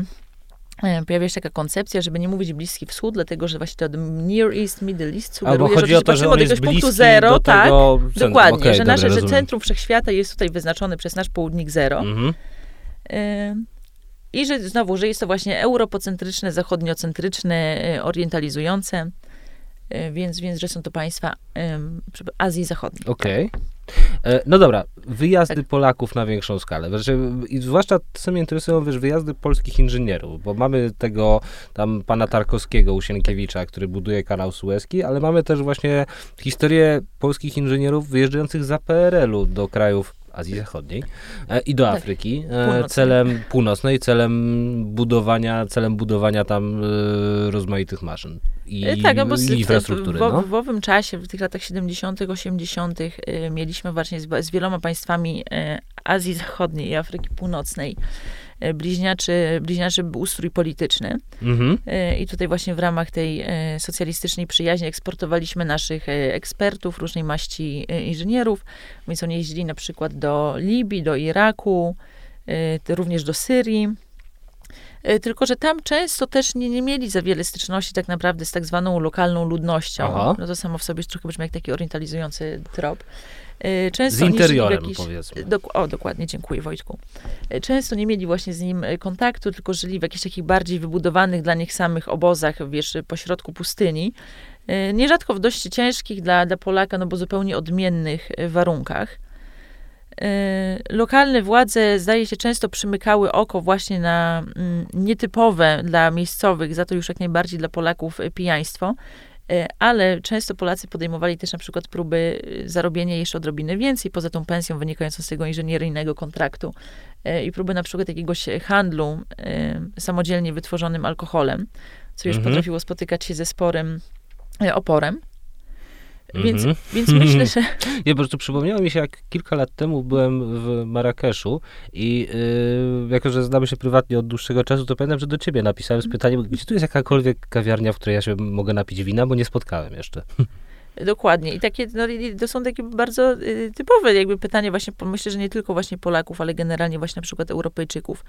e, pojawiła się taka koncepcja, żeby nie mówić Bliski Wschód, dlatego że właśnie to Near East, Middle East Albo sugeruje, chodzi o to, że on od jest jakiegoś punktu zero, do tak, tego centrum. dokładnie, Okej, że, nasze, że centrum wszechświata jest tutaj wyznaczone przez nasz południk zero. Mhm. E, I że znowu, że jest to właśnie europocentryczne, zachodniocentryczne, e, orientalizujące, więc, więc że są to państwa Azji Zachodniej. Okej. E, No dobra, wyjazdy. Polaków na większą skalę. Znaczy, I zwłaszcza co mnie interesują, wiesz, wyjazdy polskich inżynierów, bo mamy tego tam pana Tarkowskiego, Usienkiewicza, który buduje kanał Suezki, ale mamy też właśnie historię polskich inżynierów wyjeżdżających za PRL-u do krajów Azji Zachodniej e, i do Tak. Afryki e, Północnej. celem północnej, celem budowania, celem budowania tam e, rozmaitych maszyn i, E, Tak, no bo z, infrastruktury. w, w, no. w owym czasie, w tych latach 70., 80., y, mieliśmy właśnie z, z wieloma państwami y, Azji Zachodniej i Afryki Północnej y, bliźniaczy, bliźniaczy ustrój polityczny. Mhm. I tutaj właśnie w ramach tej socjalistycznej przyjaźni eksportowaliśmy naszych ekspertów, różnej maści inżynierów, więc oni jeździli na przykład do Libii, do Iraku, również do Syrii. Y, Tylko, że tam często też nie, nie mieli za wiele styczności tak naprawdę z tak zwaną lokalną ludnością. Aha. No to samo w sobie trochę brzmi jak taki orientalizujący trop. Y, Często Z interiorem, jakichś- powiedzmy. Dok- o, dokładnie, dziękuję Wojtku. E, Często nie mieli właśnie z nim e, kontaktu, tylko żyli w jakichś takich bardziej wybudowanych dla nich samych obozach, wiesz, pośrodku pustyni. E, Nierzadko w dość ciężkich dla, dla Polaka, no bo zupełnie odmiennych e, warunkach. E, Lokalne władze, zdaje się, często przymykały oko właśnie na mm, nietypowe dla miejscowych, za to już jak najbardziej dla Polaków e, pijaństwo. E, Ale często Polacy podejmowali też na przykład próby zarobienia jeszcze odrobiny więcej poza tą pensją wynikającą z tego inżynieryjnego kontraktu i próby na przykład jakiegoś handlu samodzielnie wytworzonym alkoholem, co już Mhm. potrafiło spotykać się ze sporym oporem. Więc, Mhm. więc myślę, że Nie, po prostu przypomniało mi się, jak kilka lat temu byłem w Marrakeszu i yy, jako, że znamy się prywatnie od dłuższego czasu, to pamiętam, że do ciebie napisałem z pytaniem, gdzie tu jest jakakolwiek kawiarnia, w której ja się mogę napić wina, bo nie spotkałem jeszcze. Dokładnie. I takie, no, to są takie bardzo y, typowe jakby pytania właśnie, myślę, że nie tylko właśnie Polaków, ale generalnie właśnie na przykład Europejczyków,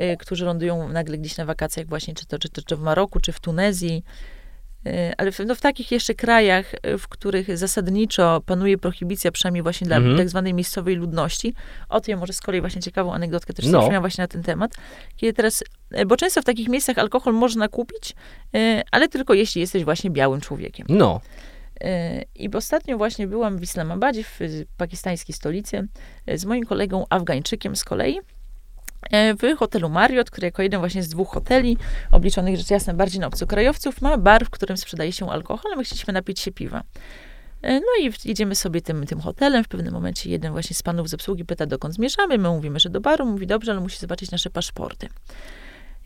y, którzy lądują nagle gdzieś na wakacjach właśnie, czy to, czy to czy w Maroku, czy w Tunezji, ale w, no, w takich jeszcze krajach, y, w których zasadniczo panuje prohibicja, przynajmniej właśnie dla Mhm. tak zwanej miejscowej ludności. O tym ja może z kolei właśnie ciekawą anegdotkę też No. miałam właśnie na ten temat. Kiedy teraz, y, bo często w takich miejscach alkohol można kupić, ale tylko jeśli jesteś właśnie białym człowiekiem. No, E, I ostatnio właśnie byłam w Islamabadzie, w pakistańskiej stolicy, e, z moim kolegą Afgańczykiem z kolei, e, w hotelu Marriott, który jako jeden właśnie z dwóch hoteli, obliczonych rzecz jasna bardziej na obcokrajowców, ma bar, w którym sprzedaje się alkohol, my chcieliśmy napić się piwa. E, No i idziemy sobie tym, tym hotelem. W pewnym momencie jeden właśnie z panów z obsługi pyta, dokąd zmierzamy. My mówimy, że do baru. Mówi, dobrze, ale musi zobaczyć nasze paszporty.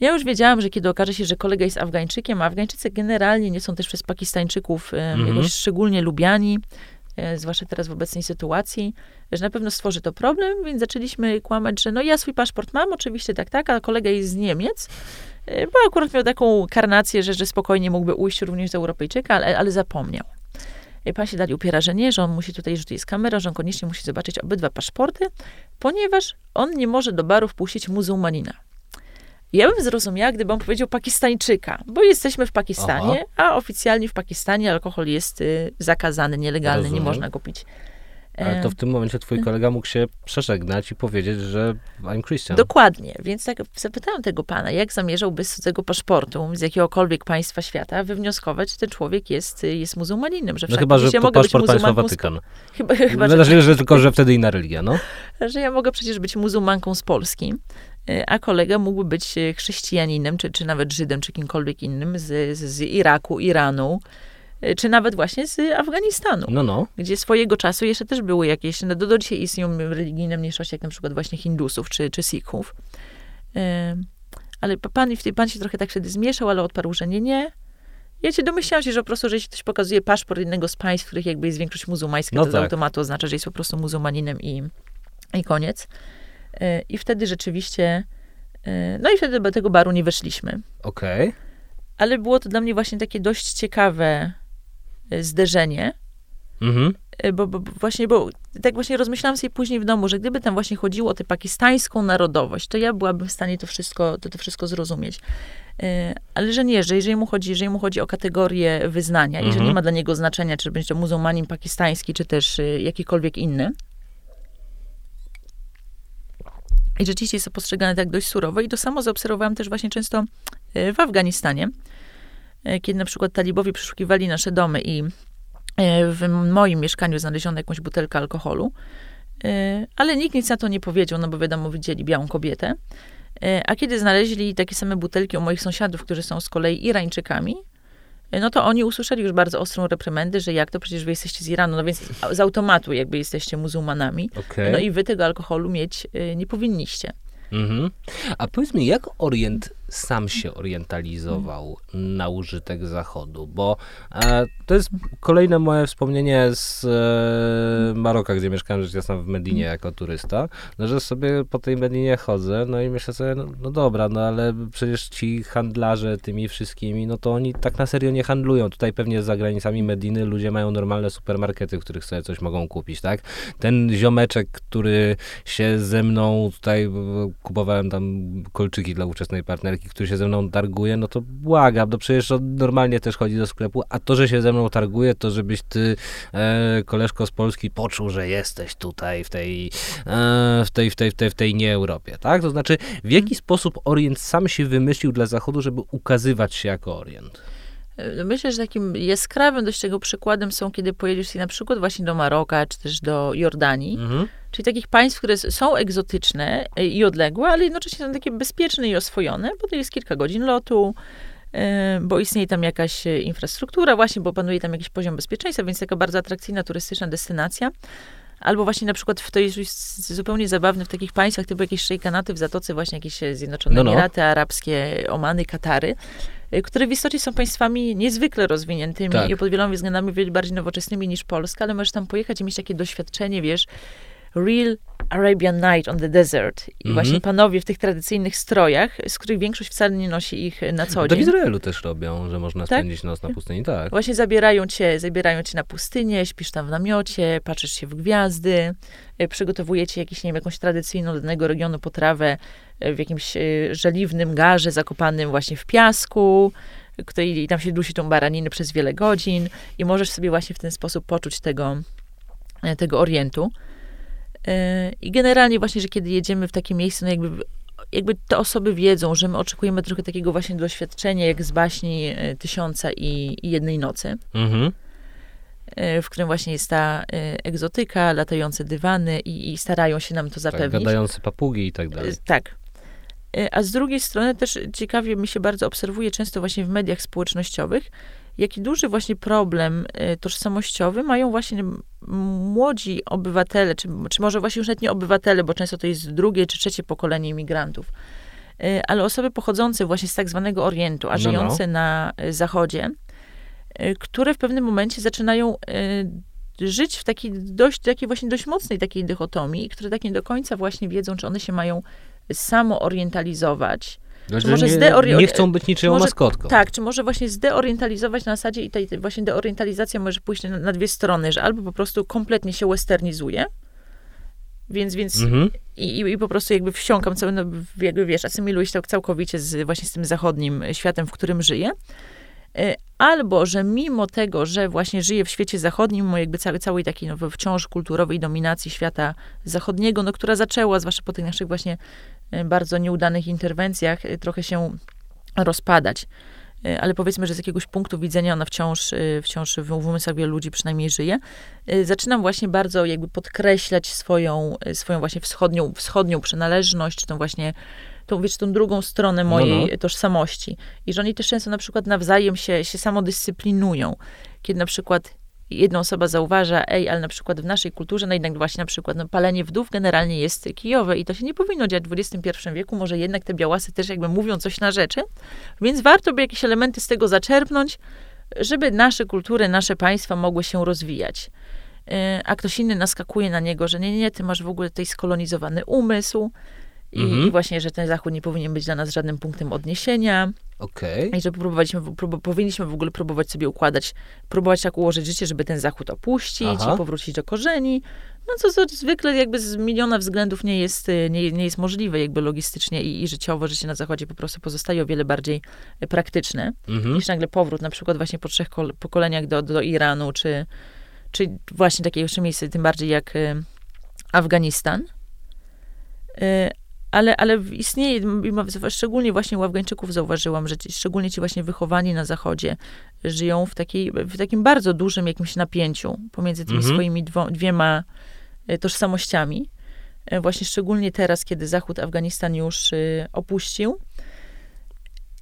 Ja już wiedziałam, że kiedy okaże się, że kolega jest Afgańczykiem, a Afgańczycy generalnie nie są też przez Pakistańczyków e, Mhm. jakoś szczególnie lubiani, e, zwłaszcza teraz w obecnej sytuacji, że na pewno stworzy to problem, więc zaczęliśmy kłamać, że no ja swój paszport mam, oczywiście tak, tak, a kolega jest z Niemiec, e, bo akurat miał taką karnację, że, że spokojnie mógłby ujść również z Europejczyka, ale, ale zapomniał. I pan się dalej upiera, że nie, że on musi tutaj, że tu jest kamera, że on koniecznie musi zobaczyć obydwa paszporty, ponieważ on nie może do baru wpuścić muzułmanina. Ja bym zrozumiała, gdyby on powiedział Pakistańczyka, bo jesteśmy w Pakistanie, Aha. a oficjalnie w Pakistanie alkohol jest y, zakazany, nielegalny, Rozumiem. nie można go pić. Ale to w tym momencie twój kolega mógł się przeżegnać i powiedzieć, że I'm Christian. Dokładnie. Więc tak zapytałam tego pana, jak zamierzałby z tego paszportu, z jakiegokolwiek państwa świata, wywnioskować, że ten człowiek jest, jest muzułmaninem. Że no chyba, że to paszport państwa Watykan. Chyba, chyba że, że tylko, że wtedy inna religia, no. Że ja mogę przecież być muzułmanką z Polski y, a kolega mógłby być chrześcijaninem, czy, czy nawet Żydem, czy kimkolwiek innym z, z Iraku, Iranu, Y, czy nawet właśnie z Afganistanu. No, no. Gdzie swojego czasu jeszcze też były jakieś, no do, do dzisiaj istnieją religijne mniejszości, jak na przykład właśnie Hindusów czy, czy Sikhów. Yy, ale pan, pan się trochę tak wtedy zmieszał, ale odparł, że nie, nie. Ja cię domyślałam się, że po prostu, że jeśli ktoś pokazuje paszport jednego z państw, w których jakby jest większość muzułmańska, no to tak. z automatu oznacza, że jest po prostu muzułmaninem i, i koniec. Yy, I wtedy rzeczywiście, yy, no i wtedy do tego baru nie weszliśmy. Okej. Okay. Ale było to dla mnie właśnie takie dość ciekawe, E, zderzenie. Mhm. E, bo, bo, właśnie, bo tak właśnie rozmyślałam sobie później w domu, że gdyby tam właśnie chodziło o tę pakistańską narodowość, to ja byłabym w stanie to wszystko, to, to wszystko zrozumieć. E, ale że nie, że jeżeli mu chodzi, jeżeli mu chodzi o kategorię wyznania mhm. i że nie ma dla niego znaczenia, czy będzie to muzułmanin pakistański, czy też jakikolwiek inny, i rzeczywiście jest to postrzegane tak dość surowo. I to samo zaobserwowałam też właśnie często w Afganistanie. E, kiedy na przykład talibowie przeszukiwali nasze domy i e, w moim mieszkaniu znaleziono jakąś butelkę alkoholu, e, ale nikt nic na to nie powiedział, no bo wiadomo, widzieli białą kobietę. A kiedy znaleźli takie same butelki u moich sąsiadów, którzy są z kolei Irańczykami, no to oni usłyszeli już bardzo ostrą reprymendę, że jak to przecież wy jesteście z Iranu, no więc z automatu jakby jesteście muzułmanami, okay. no i wy tego alkoholu mieć nie powinniście. Mhm. A powiedz mi, jak Orient sam się orientalizował na użytek Zachodu? Bo e, to jest kolejne moje wspomnienie z e, Maroka, gdzie mieszkałem rzecz jasna w Medinie jako turysta, no, że sobie po tej Medinie chodzę, no i myślę sobie, no, no, dobra, no ale przecież ci handlarze tymi wszystkimi, no to oni tak na serio nie handlują. Tutaj pewnie za granicami Mediny ludzie mają normalne supermarkety, w których sobie coś mogą kupić, tak? Ten ziomeczek, który się ze mną tutaj kupowałem tam kolczyki dla ówczesnej partnerki, który się ze mną targuje, no to błagam, no przecież on normalnie też chodzi do sklepu, a to, że się ze mną targuje, to żebyś ty, e, koleżko z Polski, poczuł, że jesteś tutaj w tej, e, w tej, w tej, w tej, w tej nie Europie, tak? To znaczy, w jaki mhm. sposób Orient sam się wymyślił dla Zachodu, żeby ukazywać się jako Orient? E, myślę, że takim jaskrawym dość tego przykładem są, kiedy pojedziesz na przykład właśnie do Maroka, czy też do Jordanii, mhm. czyli takich państw, które są egzotyczne i odległe, ale jednocześnie są takie bezpieczne i oswojone, bo to jest kilka godzin lotu, e, bo istnieje tam jakaś infrastruktura właśnie, bo panuje tam jakiś poziom bezpieczeństwa, więc taka bardzo atrakcyjna turystyczna destynacja. Albo właśnie na przykład w to jest zupełnie zabawne w takich państwach typu jakieś szejkanaty w Zatoce, właśnie jakieś Zjednoczone no, no. Emiraty Arabskie, Omany, Katary, które w istocie są państwami niezwykle rozwiniętymi tak. i pod wieloma względami wiele bardziej nowoczesnymi niż Polska, ale możesz tam pojechać i mieć takie doświadczenie, wiesz, real Arabian Night on the Desert. I mm -hmm. właśnie panowie w tych tradycyjnych strojach, z których większość wcale nie nosi ich na co dzień. To w Izraelu też robią, że można tak? spędzić noc na pustyni, tak. Właśnie zabierają cię, zabierają cię na pustynię, śpisz tam w namiocie, patrzysz się w gwiazdy, y, przygotowujecie jakieś, nie wiem, jakąś tradycyjną danego regionu potrawę y, w jakimś żeliwnym garze zakopanym właśnie w piasku, i tam się dusi tą baraninę przez wiele godzin i możesz sobie właśnie w ten sposób poczuć tego, tego orientu. I generalnie właśnie, że kiedy jedziemy w takie miejsce, no jakby, jakby te osoby wiedzą, że my oczekujemy trochę takiego właśnie doświadczenia, jak z baśni e, Tysiąca i, i Jednej Nocy. Mhm. E, w którym właśnie jest ta egzotyka, latające dywany i, i starają się nam to tak, zapewnić. Tak, gadające papugi i tak dalej. Tak. A z drugiej strony też ciekawie mi się bardzo obserwuje często właśnie w mediach społecznościowych, jaki duży właśnie problem y, tożsamościowy mają właśnie młodzi obywatele, czy, czy może właśnie już nawet nie obywatele, bo często to jest drugie czy trzecie pokolenie imigrantów, y, ale osoby pochodzące właśnie z tak zwanego Orientu, a no, żyjące no. na y, Zachodzie, które w pewnym momencie zaczynają żyć w takiej dość, takiej właśnie dość mocnej takiej dychotomii, które tak nie do końca właśnie wiedzą, czy one się mają samoorientalizować, Znaczy, może nie, zdeori- nie chcą być niczyją może- maskotką. tak, czy może właśnie zdeorientalizować na zasadzie i tej, tej właśnie deorientalizacja może pójść na, na dwie strony, że albo po prostu kompletnie się westernizuje, więc, więc Mhm. i, i, i po prostu jakby wsiąkam cały, no, jakby wiesz, asymiluję się tak całkowicie z, właśnie z tym zachodnim światem, w którym żyję. E, Albo, że mimo tego, że właśnie żyję w świecie zachodnim, mimo jakby całej, całej takiej no, wciąż kulturowej dominacji świata zachodniego, no, która zaczęła, zwłaszcza po tych naszych właśnie bardzo nieudanych interwencjach, e, trochę się rozpadać. E, Ale powiedzmy, że z jakiegoś punktu widzenia ona wciąż, wciąż w w umysłach wielu ludzi przynajmniej żyje. Zaczynam właśnie bardzo jakby podkreślać swoją, swoją właśnie wschodnią, wschodnią przynależność, czy tą właśnie tą, wiesz, tą drugą stronę mojej no. tożsamości. I że oni też często na przykład nawzajem się, się samodyscyplinują. Kiedy na przykład jedna osoba zauważa, ej, ale na przykład w naszej kulturze, no jednak właśnie na przykład no, palenie wdów generalnie jest kijowe i to się nie powinno dziać w XXI wieku, może jednak te białasy też jakby mówią coś na rzeczy, więc warto by jakieś elementy z tego zaczerpnąć, żeby nasze kultury, nasze państwa mogły się rozwijać. Yy, A ktoś inny naskakuje na niego, że nie, nie, nie, ty masz w ogóle tutaj skolonizowany umysł i, Mhm. i właśnie, że ten Zachód nie powinien być dla nas żadnym punktem odniesienia. Okej. I że próbowaliśmy, prób, powinniśmy w ogóle próbować sobie układać, próbować tak ułożyć życie, żeby ten zachód opuścić Aha. i powrócić do korzeni. No co, co zwykle jakby z miliona względów nie jest, y, nie, nie jest możliwe jakby logistycznie i, i życiowo. Życie na zachodzie po prostu pozostaje o wiele bardziej y, praktyczne Mhm. niż nagle powrót na przykład właśnie po trzech kol- pokoleniach do, do Iranu, czy, czy właśnie takie jeszcze miejsce, tym bardziej jak y, Afganistan. Y, ale, ale istnieje, szczególnie właśnie u Afgańczyków zauważyłam, że ci, szczególnie ci właśnie wychowani na Zachodzie żyją w, takiej, w takim bardzo dużym jakimś napięciu pomiędzy tymi Mhm. swoimi dwo, dwiema y, tożsamościami. Y, Właśnie szczególnie teraz, kiedy Zachód Afganistan już y, opuścił.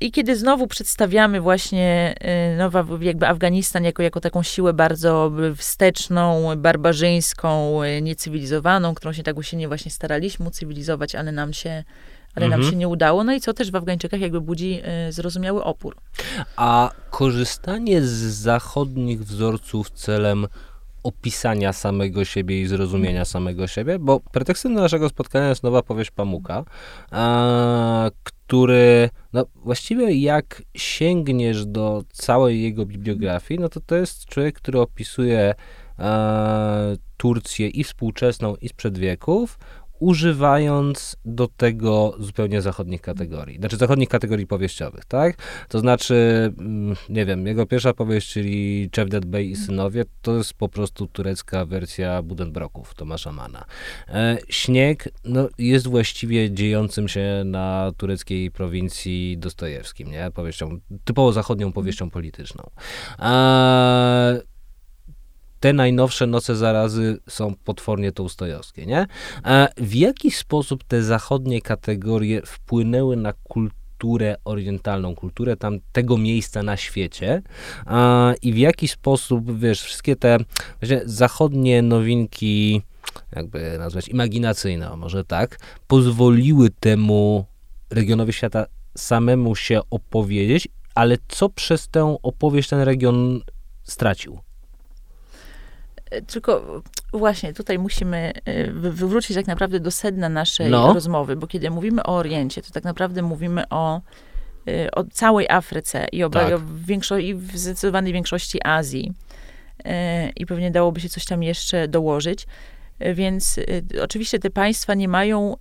I kiedy znowu przedstawiamy właśnie y, nowa, jakby Afganistan jako, jako taką siłę bardzo wsteczną, barbarzyńską, y, niecywilizowaną, którą się tak usilnie właśnie staraliśmy ucywilizować, ale nam się, ale nam Mhm. się nie udało. No i co też w Afgańczykach jakby budzi y, zrozumiały opór. A korzystanie z zachodnich wzorców celem opisania samego siebie i zrozumienia samego siebie, bo pretekstem naszego spotkania jest nowa powieść Pamuka, a, który, no właściwie jak sięgniesz do całej jego bibliografii, no to to jest człowiek, który opisuje e, Turcję i współczesną, i sprzed wieków, używając do tego zupełnie zachodnich kategorii. Znaczy zachodnich kategorii powieściowych, tak? To znaczy, mm, nie wiem, jego pierwsza powieść, czyli Cevdet Bey i synowie, to jest po prostu turecka wersja Budenbroków Tomasza Mana. E, Śnieg no, jest właściwie dziejącym się na tureckiej prowincji Dostojewskim, nie? Powieścią, typowo zachodnią powieścią polityczną. E, te najnowsze Noce Zarazy są potwornie tołstojowskie, nie? A w jaki sposób te zachodnie kategorie wpłynęły na kulturę orientalną, kulturę tam tego miejsca na świecie a, i w jaki sposób, wiesz, wszystkie te zachodnie nowinki, jakby nazwać imaginacyjne, może tak, pozwoliły temu regionowi świata samemu się opowiedzieć, ale co przez tę opowieść ten region stracił? Tylko właśnie tutaj musimy wy- wywrócić tak naprawdę do sedna naszej No. rozmowy, bo kiedy mówimy o Oriencie, to tak naprawdę mówimy o, e, o całej Afryce i o, Tak. o większo- i w zdecydowanej większości Azji. E, I pewnie dałoby się coś tam jeszcze dołożyć. Więc oczywiście te państwa nie mają,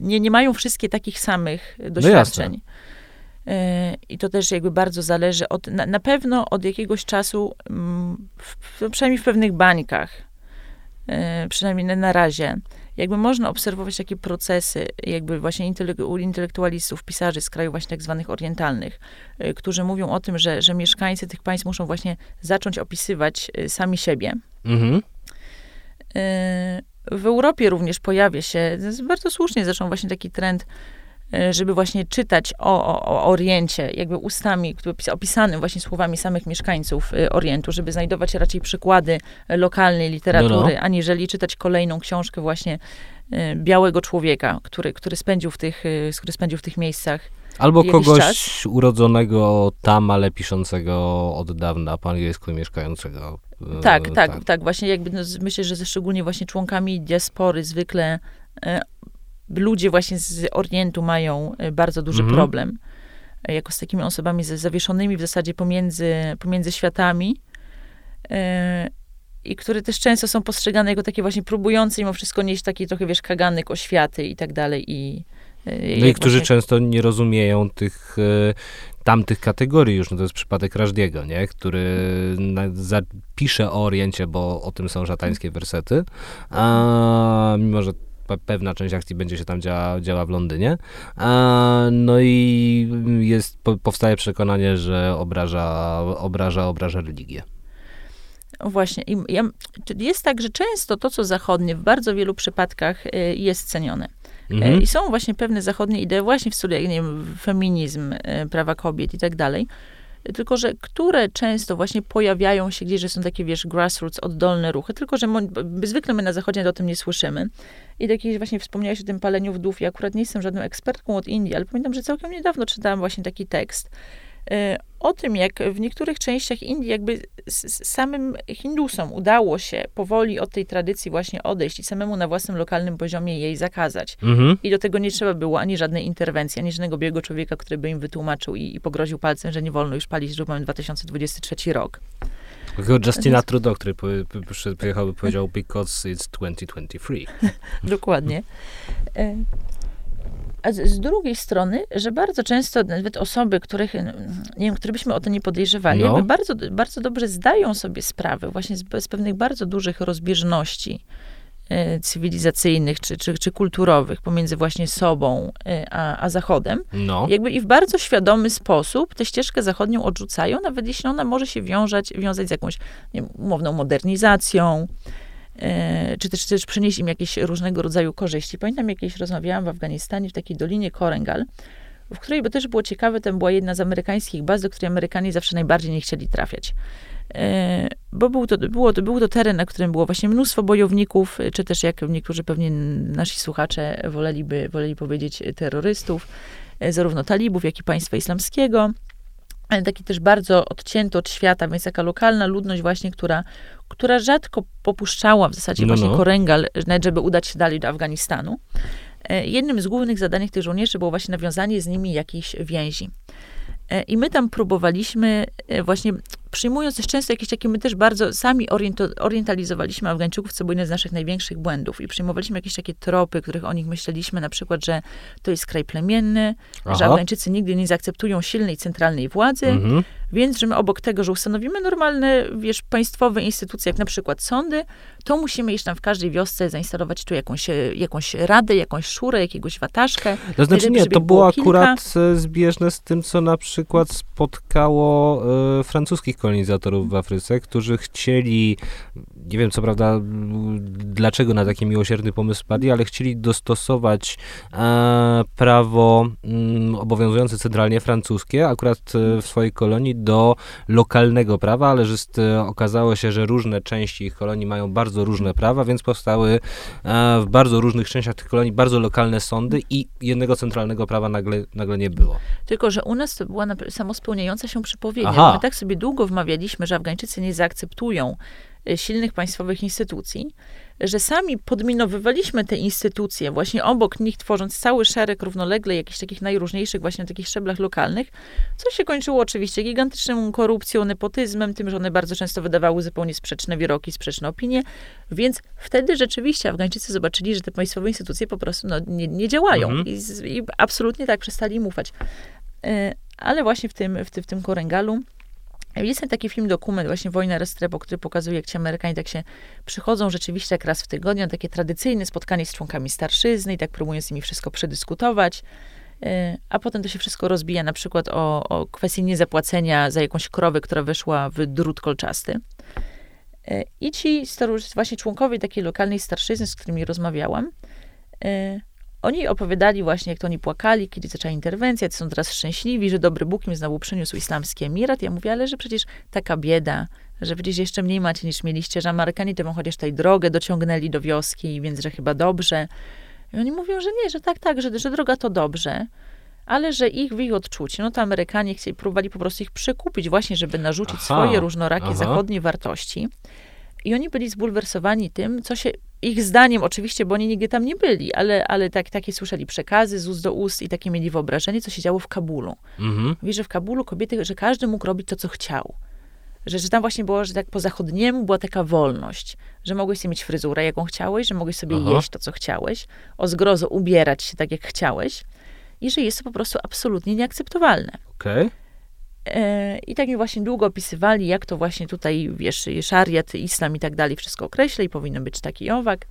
nie, nie mają wszystkie takich samych doświadczeń. E, I to też jakby bardzo zależy od, na, na pewno od jakiegoś czasu, mm, w, w, przynajmniej w pewnych bańkach, e, przynajmniej na, razie, jakby można obserwować takie procesy, jakby właśnie u intelektualistów, pisarzy z krajów właśnie tak zwanych orientalnych, e, którzy mówią o tym, że, że mieszkańcy tych państw muszą właśnie zacząć opisywać e, sami siebie. Mhm. E, W Europie również pojawia się, bardzo słusznie zresztą właśnie taki trend, e, żeby właśnie czytać o, o, o Oriencie, jakby ustami, które opis- opisanym właśnie słowami samych mieszkańców e, Orientu, żeby znajdować raczej przykłady e, lokalnej literatury, No, aniżeli czytać kolejną książkę właśnie e, białego człowieka, który, który, spędził w tych, e, który spędził w tych miejscach Albo kogoś czas. urodzonego tam, ale piszącego od dawna po angielsku mieszkającego. e, Tak, tak, tak, Właśnie jakby no, myślę, że ze szczególnie właśnie członkami diaspory zwykle e, ludzie właśnie z Orientu mają e, bardzo duży Mhm. problem. E, jako z takimi osobami z- zawieszonymi w zasadzie pomiędzy, pomiędzy światami. E, I które też często są postrzegane jako takie właśnie próbujące mimo wszystko nieść taki trochę, wiesz, kaganek, oświaty i tak dalej. I, No i którzy właśnie- często nie rozumieją tych tamtych kategorii już. No to jest przypadek Rajdiego, nie? Który na, zapisze o Oriencie, bo o tym są szatańskie wersety, a mimo, że pe- pewna część akcji będzie się tam działa, działa w Londynie. A, no i jest, po, powstaje przekonanie, że obraża, obraża, obraża religię. Właśnie. I ja, jest tak, że często to, co zachodnie, w bardzo wielu przypadkach y, jest cenione. Mhm. I są właśnie pewne zachodnie idee, właśnie w stylu, jak nie wiem, feminizm, e, prawa kobiet i tak dalej. Tylko, że które często właśnie pojawiają się gdzieś, że są takie, wiesz, grassroots, oddolne ruchy, tylko, że zwykle my na zachodzie o tym nie słyszymy. I tak jak właśnie wspomniałeś o tym paleniu wdów, ja akurat nie jestem żadną ekspertką od Indii, ale pamiętam, że całkiem niedawno czytałam właśnie taki tekst o tym, jak w niektórych częściach Indii jakby samym Hindusom udało się powoli od tej tradycji właśnie odejść i samemu na własnym lokalnym poziomie jej zakazać. Mhm. I do tego nie trzeba było ani żadnej interwencji, ani żadnego biegu człowieka, który by im wytłumaczył i, i pogroził palcem, że nie wolno już palić, że mamy 2023 rok. Takiego Justina Trudeau, który i powiedział because it's 2023. Dokładnie. A z, drugiej strony, że bardzo często nawet osoby, których, mm, nie wiem, które byśmy o to nie podejrzewali, No. bardzo, bardzo dobrze zdają sobie sprawę właśnie z, z pewnych bardzo dużych rozbieżności e, cywilizacyjnych czy, czy, czy kulturowych pomiędzy właśnie sobą e, a, a Zachodem. No. Jakby i w bardzo świadomy sposób tę ścieżkę zachodnią odrzucają, nawet jeśli ona może się wiązać, wiązać z jakąś nie wiem, umowną modernizacją, czy też, też przynieść im jakieś różnego rodzaju korzyści. Pamiętam, jakieś rozmawiałam w Afganistanie, w takiej dolinie Korengal, w której, bo też było ciekawe, tam była jedna z amerykańskich baz, do której Amerykanie zawsze najbardziej nie chcieli trafiać. E, Bo był to, było to, był to teren, na którym było właśnie mnóstwo bojowników, czy też jak niektórzy pewnie nasi słuchacze woleliby, woleli powiedzieć, terrorystów, e, zarówno talibów, jak i państwa islamskiego. Ale taki też bardzo odcięty od świata, więc taka lokalna ludność właśnie, która, która rzadko popuszczała w zasadzie No, właśnie no. Korengal, nawet żeby udać się dalej do Afganistanu. E, Jednym z głównych zadań tych żołnierzy było właśnie nawiązanie z nimi jakichś więzi. E, I my tam próbowaliśmy e, właśnie, przyjmując też często jakieś takie, my też bardzo sami oriento, orientalizowaliśmy Afgańczyków, co był jeden z naszych największych błędów. I przyjmowaliśmy jakieś takie tropy, których o nich myśleliśmy, na przykład, że to jest kraj plemienny, że Aha. Afgańczycy nigdy nie zaakceptują silnej centralnej władzy, Mhm. Więc, że my obok tego, że ustanowimy normalne, wiesz, państwowe instytucje, jak na przykład sądy, to musimy iść tam w każdej wiosce zainstalować tu jakąś, e, jakąś radę, jakąś szurę, jakiegoś wataszkę. To znaczy nie, to było było akurat e, zbieżne z tym, co na przykład spotkało e, francuskich kolonizatorów w Afryce, którzy chcieli, nie wiem co prawda m, dlaczego na taki miłosierny pomysł padli, ale chcieli dostosować e, prawo mm, obowiązujące centralnie francuskie, akurat e, w swojej kolonii, do lokalnego prawa, ale okazało się, że różne części ich kolonii mają bardzo różne prawa, więc powstały e, w bardzo różnych częściach tych kolonii bardzo lokalne sądy i jednego centralnego prawa nagle, nagle nie było. Tylko, że u nas to była samospełniająca się przepowiednia. Aha. My tak sobie długo wmawialiśmy, że Afgańczycy nie zaakceptują silnych państwowych instytucji, że sami podminowywaliśmy te instytucje, właśnie obok nich tworząc cały szereg równolegle jakichś takich najróżniejszych właśnie na takich szczeblach lokalnych, co się kończyło oczywiście gigantyczną korupcją, nepotyzmem, tym, że one bardzo często wydawały zupełnie sprzeczne wyroki, sprzeczne opinie, więc wtedy rzeczywiście Afgańczycy zobaczyli, że te państwowe instytucje po prostu no, nie, nie działają Mhm. I, i absolutnie tak przestali im ufać. E, Ale właśnie w tym, w w tym Korengalu jest ten taki film, dokument, właśnie Wojna Restrepo, który pokazuje, jak ci Amerykanie tak się przychodzą rzeczywiście jak raz w tygodniu takie tradycyjne spotkanie z członkami starszyzny i tak próbują z nimi wszystko przedyskutować. E, A potem to się wszystko rozbija na przykład o, o kwestii niezapłacenia za jakąś krowę, która weszła w drut kolczasty. E, I ci właśnie członkowie takiej lokalnej starszyzny, z którymi rozmawiałam, e, oni opowiadali właśnie, jak to oni płakali, kiedy zaczęła interwencja, to są teraz szczęśliwi, że dobry Bóg im znowu przyniósł islamski emirat. Ja mówię, ale że przecież taka bieda, że przecież jeszcze mniej macie niż mieliście, że Amerykanie wam chociaż tutaj drogę dociągnęli do wioski, więc że chyba dobrze. I oni mówią, że nie, że tak, tak, że, że droga to dobrze, ale że ich w ich odczuciu, no to Amerykanie chcieli, próbowali po prostu ich przekupić właśnie, żeby narzucić Aha, swoje różnorakie aha. zachodnie wartości. I oni byli zbulwersowani tym, co się, ich zdaniem oczywiście, bo oni nigdy tam nie byli, ale, ale tak, takie słyszeli przekazy z ust do ust i takie mieli wyobrażenie, co się działo w Kabulu. Mhm. Mówi, że w Kabulu kobiety, że każdy mógł robić to, co chciał. Że, że tam właśnie było, że tak po zachodniemu była taka wolność, że mogłeś sobie mieć fryzurę, jaką chciałeś, że mogłeś sobie Aha. jeść to, co chciałeś, o zgrozo ubierać się tak, jak chciałeś i że jest to po prostu absolutnie nieakceptowalne. Okej. E, I tak mi właśnie długo opisywali, jak to właśnie tutaj, wiesz, szariat, islam i tak dalej, wszystko określa i powinno być taki owak.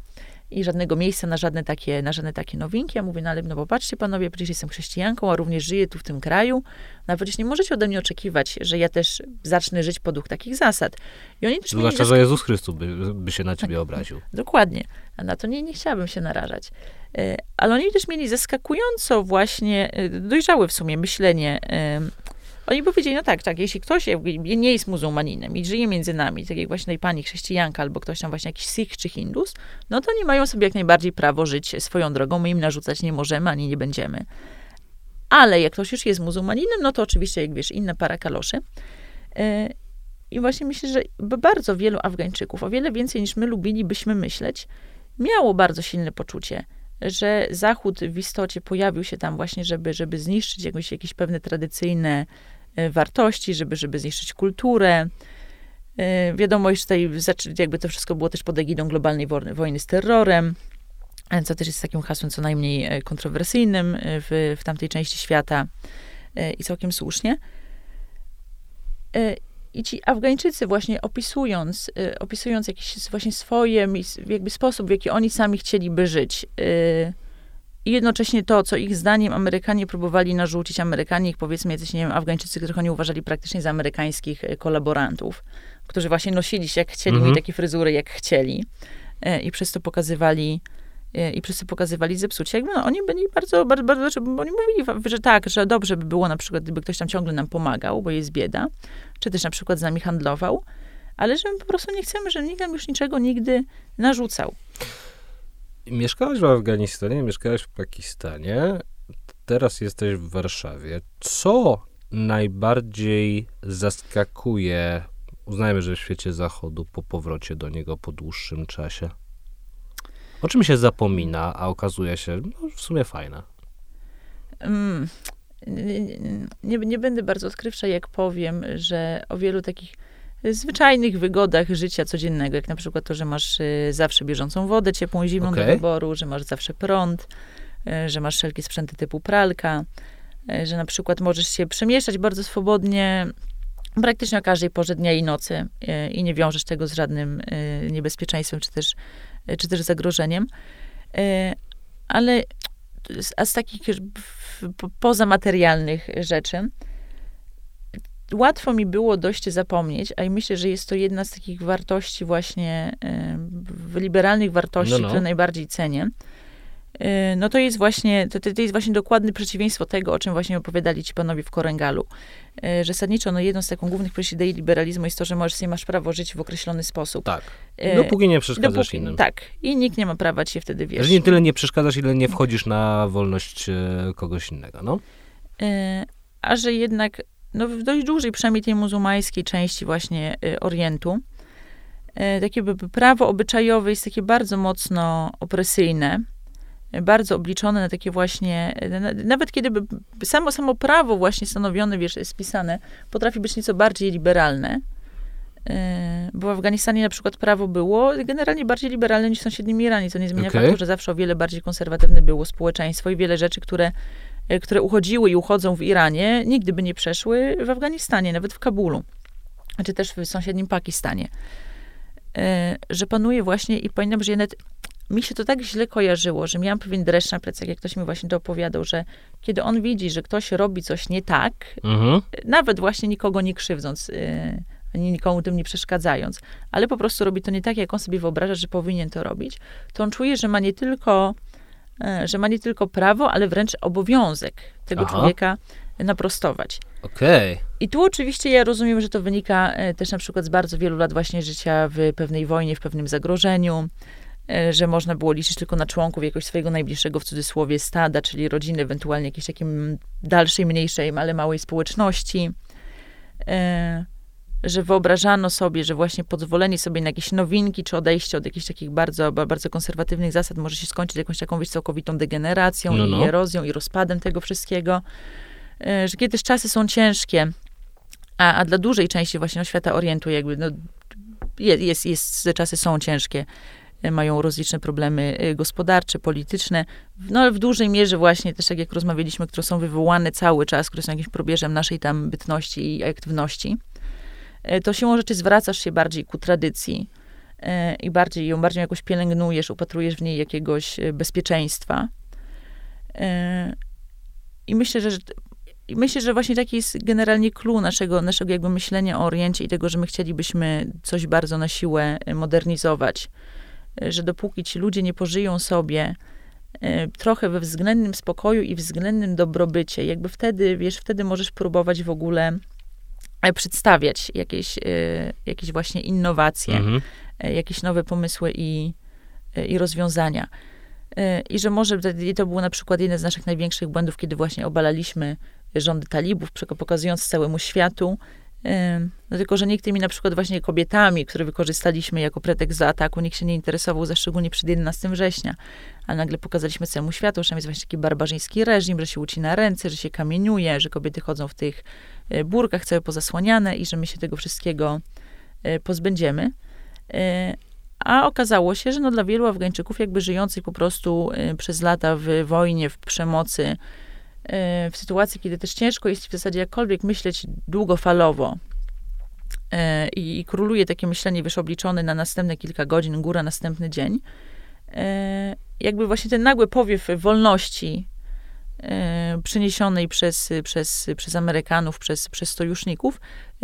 I żadnego miejsca na żadne takie, na żadne takie nowinki. Ja mówię, no ale no popatrzcie panowie, przecież jestem chrześcijanką, a również żyję tu w tym kraju. No przecież nie możecie ode mnie oczekiwać, że ja też zacznę żyć podług takich zasad. I oni też Zwłaszcza, że Jezus Chrystus by, by się na ciebie obraził. Dokładnie. A na to nie, nie chciałabym się narażać. E, Ale oni też mieli zaskakująco właśnie e, dojrzałe w sumie myślenie. Oni powiedzieli, no tak, tak, jeśli ktoś nie jest muzułmaninem i żyje między nami, tak jak właśnie pani chrześcijanka albo ktoś tam właśnie jakiś Sikh czy Hindus, no to oni mają sobie jak najbardziej prawo żyć swoją drogą, my im narzucać nie możemy, ani nie będziemy. Ale jak ktoś już jest muzułmaninem, no to oczywiście, jak wiesz, inna para kaloszy. E, I właśnie myślę, że bardzo wielu Afgańczyków, o wiele więcej niż my lubilibyśmy myśleć, miało bardzo silne poczucie, że Zachód w istocie pojawił się tam właśnie, żeby, żeby zniszczyć jakoś, jakieś pewne tradycyjne wartości, żeby, żeby zniszczyć kulturę. E, Wiadomo, że tutaj jakby to wszystko było też pod egidą globalnej wojny, z terrorem, e, co też jest takim hasłem co najmniej e, kontrowersyjnym e, w, w tamtej części świata e, i całkiem słusznie. E, I ci Afgańczycy właśnie opisując, opisując jakiś właśnie swoje, jakby sposób, w jaki oni sami chcieliby żyć, i jednocześnie to, co ich zdaniem Amerykanie próbowali narzucić, Amerykanie, ich powiedzmy jacyś, nie wiem, Afgańczycy, których oni uważali praktycznie za amerykańskich y, kolaborantów, którzy właśnie nosili się jak chcieli, Mhm. mieli takie fryzury jak chcieli y, i przez to pokazywali y, i to pokazywali zepsucie. Jakby no, oni byli bardzo, bardzo, bardzo, że- bo oni mówili, że tak, że dobrze by było na przykład, gdyby ktoś tam ciągle nam pomagał, bo jest bieda, czy też na przykład z nami handlował, ale że my po prostu nie chcemy, że nikt nam już niczego nigdy narzucał. Mieszkałaś w Afganistanie, mieszkałaś w Pakistanie, teraz jesteś w Warszawie. Co najbardziej zaskakuje, uznajmy, że w świecie zachodu, po powrocie do niego po dłuższym czasie? O czym się zapomina, a okazuje się no, w sumie fajne. Mm, nie, nie, nie będę bardzo odkrywcza, jak powiem, że o wielu takich zwyczajnych wygodach życia codziennego, jak na przykład to, że masz y, zawsze bieżącą wodę ciepłą zimą do Okej. wyboru, że masz zawsze prąd, y, że masz wszelkie sprzęty typu pralka, y, że na przykład możesz się przemieszczać bardzo swobodnie praktycznie o każdej porze dnia i nocy i nie wiążesz tego z żadnym niebezpieczeństwem czy też, czy też zagrożeniem. Ale z- a z takich już w- po- pozamaterialnych rzeczy, łatwo mi było dość zapomnieć, a i myślę, że jest to jedna z takich wartości właśnie, w liberalnych wartości, No, no. które najbardziej cenię. Y, No to jest właśnie, to, to jest właśnie dokładne przeciwieństwo tego, o czym właśnie opowiadali ci panowie w Korengalu. Y, Że zasadniczo, no jedną z takich głównych idei liberalizmu jest to, że możesz sobie masz prawo żyć w określony sposób. Tak. Y, Dopóki nie przeszkadzasz dopóki- innym. Tak. I nikt nie ma prawa ci wtedy, wiesz... Że nie tyle nie przeszkadzasz, ile nie wchodzisz na wolność e, kogoś innego, no. E, a że jednak no, w dość dużej, przynajmniej tej muzułmańskiej części właśnie e, Orientu, e, takie prawo obyczajowe jest takie bardzo mocno opresyjne, e, bardzo obliczone na takie właśnie, e, na- nawet kiedy samo, samo prawo właśnie stanowione, wiesz, spisane, potrafi być nieco bardziej liberalne, bo w Afganistanie na przykład prawo było generalnie bardziej liberalne niż w sąsiednim Iranie, co nie zmienia Okej. faktu, że zawsze o wiele bardziej konserwatywne było społeczeństwo i wiele rzeczy, które, które uchodziły i uchodzą w Iranie, nigdy by nie przeszły w Afganistanie, nawet w Kabulu, czy też w sąsiednim Pakistanie. E, Że panuje właśnie i pamiętam, że nawet, mi się to tak źle kojarzyło, że miałam pewien dreszcz na plecach, jak ktoś mi właśnie to opowiadał, że kiedy on widzi, że ktoś robi coś nie tak, Mhm. nawet właśnie nikogo nie krzywdząc, yy, ani nikomu tym nie przeszkadzając, ale po prostu robi to nie tak, jak on sobie wyobraża, że powinien to robić, to on czuje, że ma nie tylko, e, że ma nie tylko prawo, ale wręcz obowiązek tego Aha. człowieka naprostować. Okej. I tu oczywiście ja rozumiem, że to wynika e, też na przykład z bardzo wielu lat właśnie życia w pewnej wojnie, w pewnym zagrożeniu, e, że można było liczyć tylko na członków jakoś swojego najbliższego w cudzysłowie stada, czyli rodziny, ewentualnie jakiejś takiej dalszej, mniejszej, ale małej społeczności. Że wyobrażano sobie, że właśnie pozwolenie sobie na jakieś nowinki, czy odejście od jakichś takich bardzo, bardzo konserwatywnych zasad może się skończyć jakąś taką, wiesz, całkowitą degeneracją no, no. i erozją i rozpadem tego wszystkiego. E, że kiedy też czasy są ciężkie, a, a dla dużej części właśnie no, świata Orientu jakby, no, jest, jest, jest, czasy są ciężkie, e, mają rozliczne problemy e, gospodarcze, polityczne, no ale w dużej mierze właśnie też tak jak rozmawialiśmy, które są wywołane cały czas, które są jakimś probierzem naszej tam bytności i aktywności, to siłą rzeczy zwracasz się bardziej ku tradycji i bardziej ją bardziej jakoś pielęgnujesz, upatrujesz w niej jakiegoś bezpieczeństwa. I myślę, że i myślę, że właśnie taki jest generalnie clue naszego, naszego jakby myślenia o Oriencie i tego, że my chcielibyśmy coś bardzo na siłę e, modernizować. E, że dopóki ci ludzie nie pożyją sobie e, trochę we względnym spokoju i względnym dobrobycie, jakby wtedy, wiesz, wtedy możesz próbować w ogóle przedstawiać jakieś, jakieś właśnie innowacje, mhm. jakieś nowe pomysły i, i rozwiązania. I że może to było na przykład jeden z naszych największych błędów, kiedy właśnie obalaliśmy rządy talibów, pokazując całemu światu. No tylko, że nikt tymi na przykład właśnie kobietami, które wykorzystaliśmy jako pretekst do ataku, nikt się nie interesował, za szczególnie przed 11 września. A nagle pokazaliśmy całemu światu, że tam jest właśnie taki barbarzyński reżim, że się ucina ręce, że się kamieniuje, że kobiety chodzą w tych e, burkach całe pozasłaniane i że my się tego wszystkiego e, pozbędziemy. E, a okazało się, że no dla wielu Afgańczyków, jakby żyjących po prostu przez lata w wojnie, w przemocy, w sytuacji, kiedy też ciężko jest w zasadzie jakkolwiek myśleć długofalowo e, i, i króluje takie myślenie, wiesz, obliczone na następne kilka godzin, góra następny dzień, e, jakby właśnie ten nagły powiew wolności e, przyniesionej przez, przez, przez Amerykanów, przez, przez sojuszników,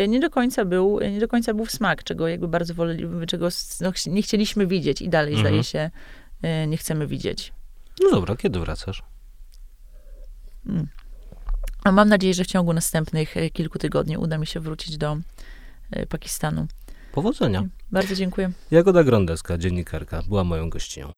nie do końca był, nie do końca był w smak, czego jakby bardzo woleliśmy, czego no, nie chcieliśmy widzieć i dalej, mhm. zdaje się, nie chcemy widzieć. No dobra, kiedy wracasz? Mm. A mam nadzieję, że w ciągu następnych e, kilku tygodni uda mi się wrócić do e, Pakistanu. Powodzenia. Bardzo dziękuję. Jagoda Grondeska, dziennikarka, była moją gościnią.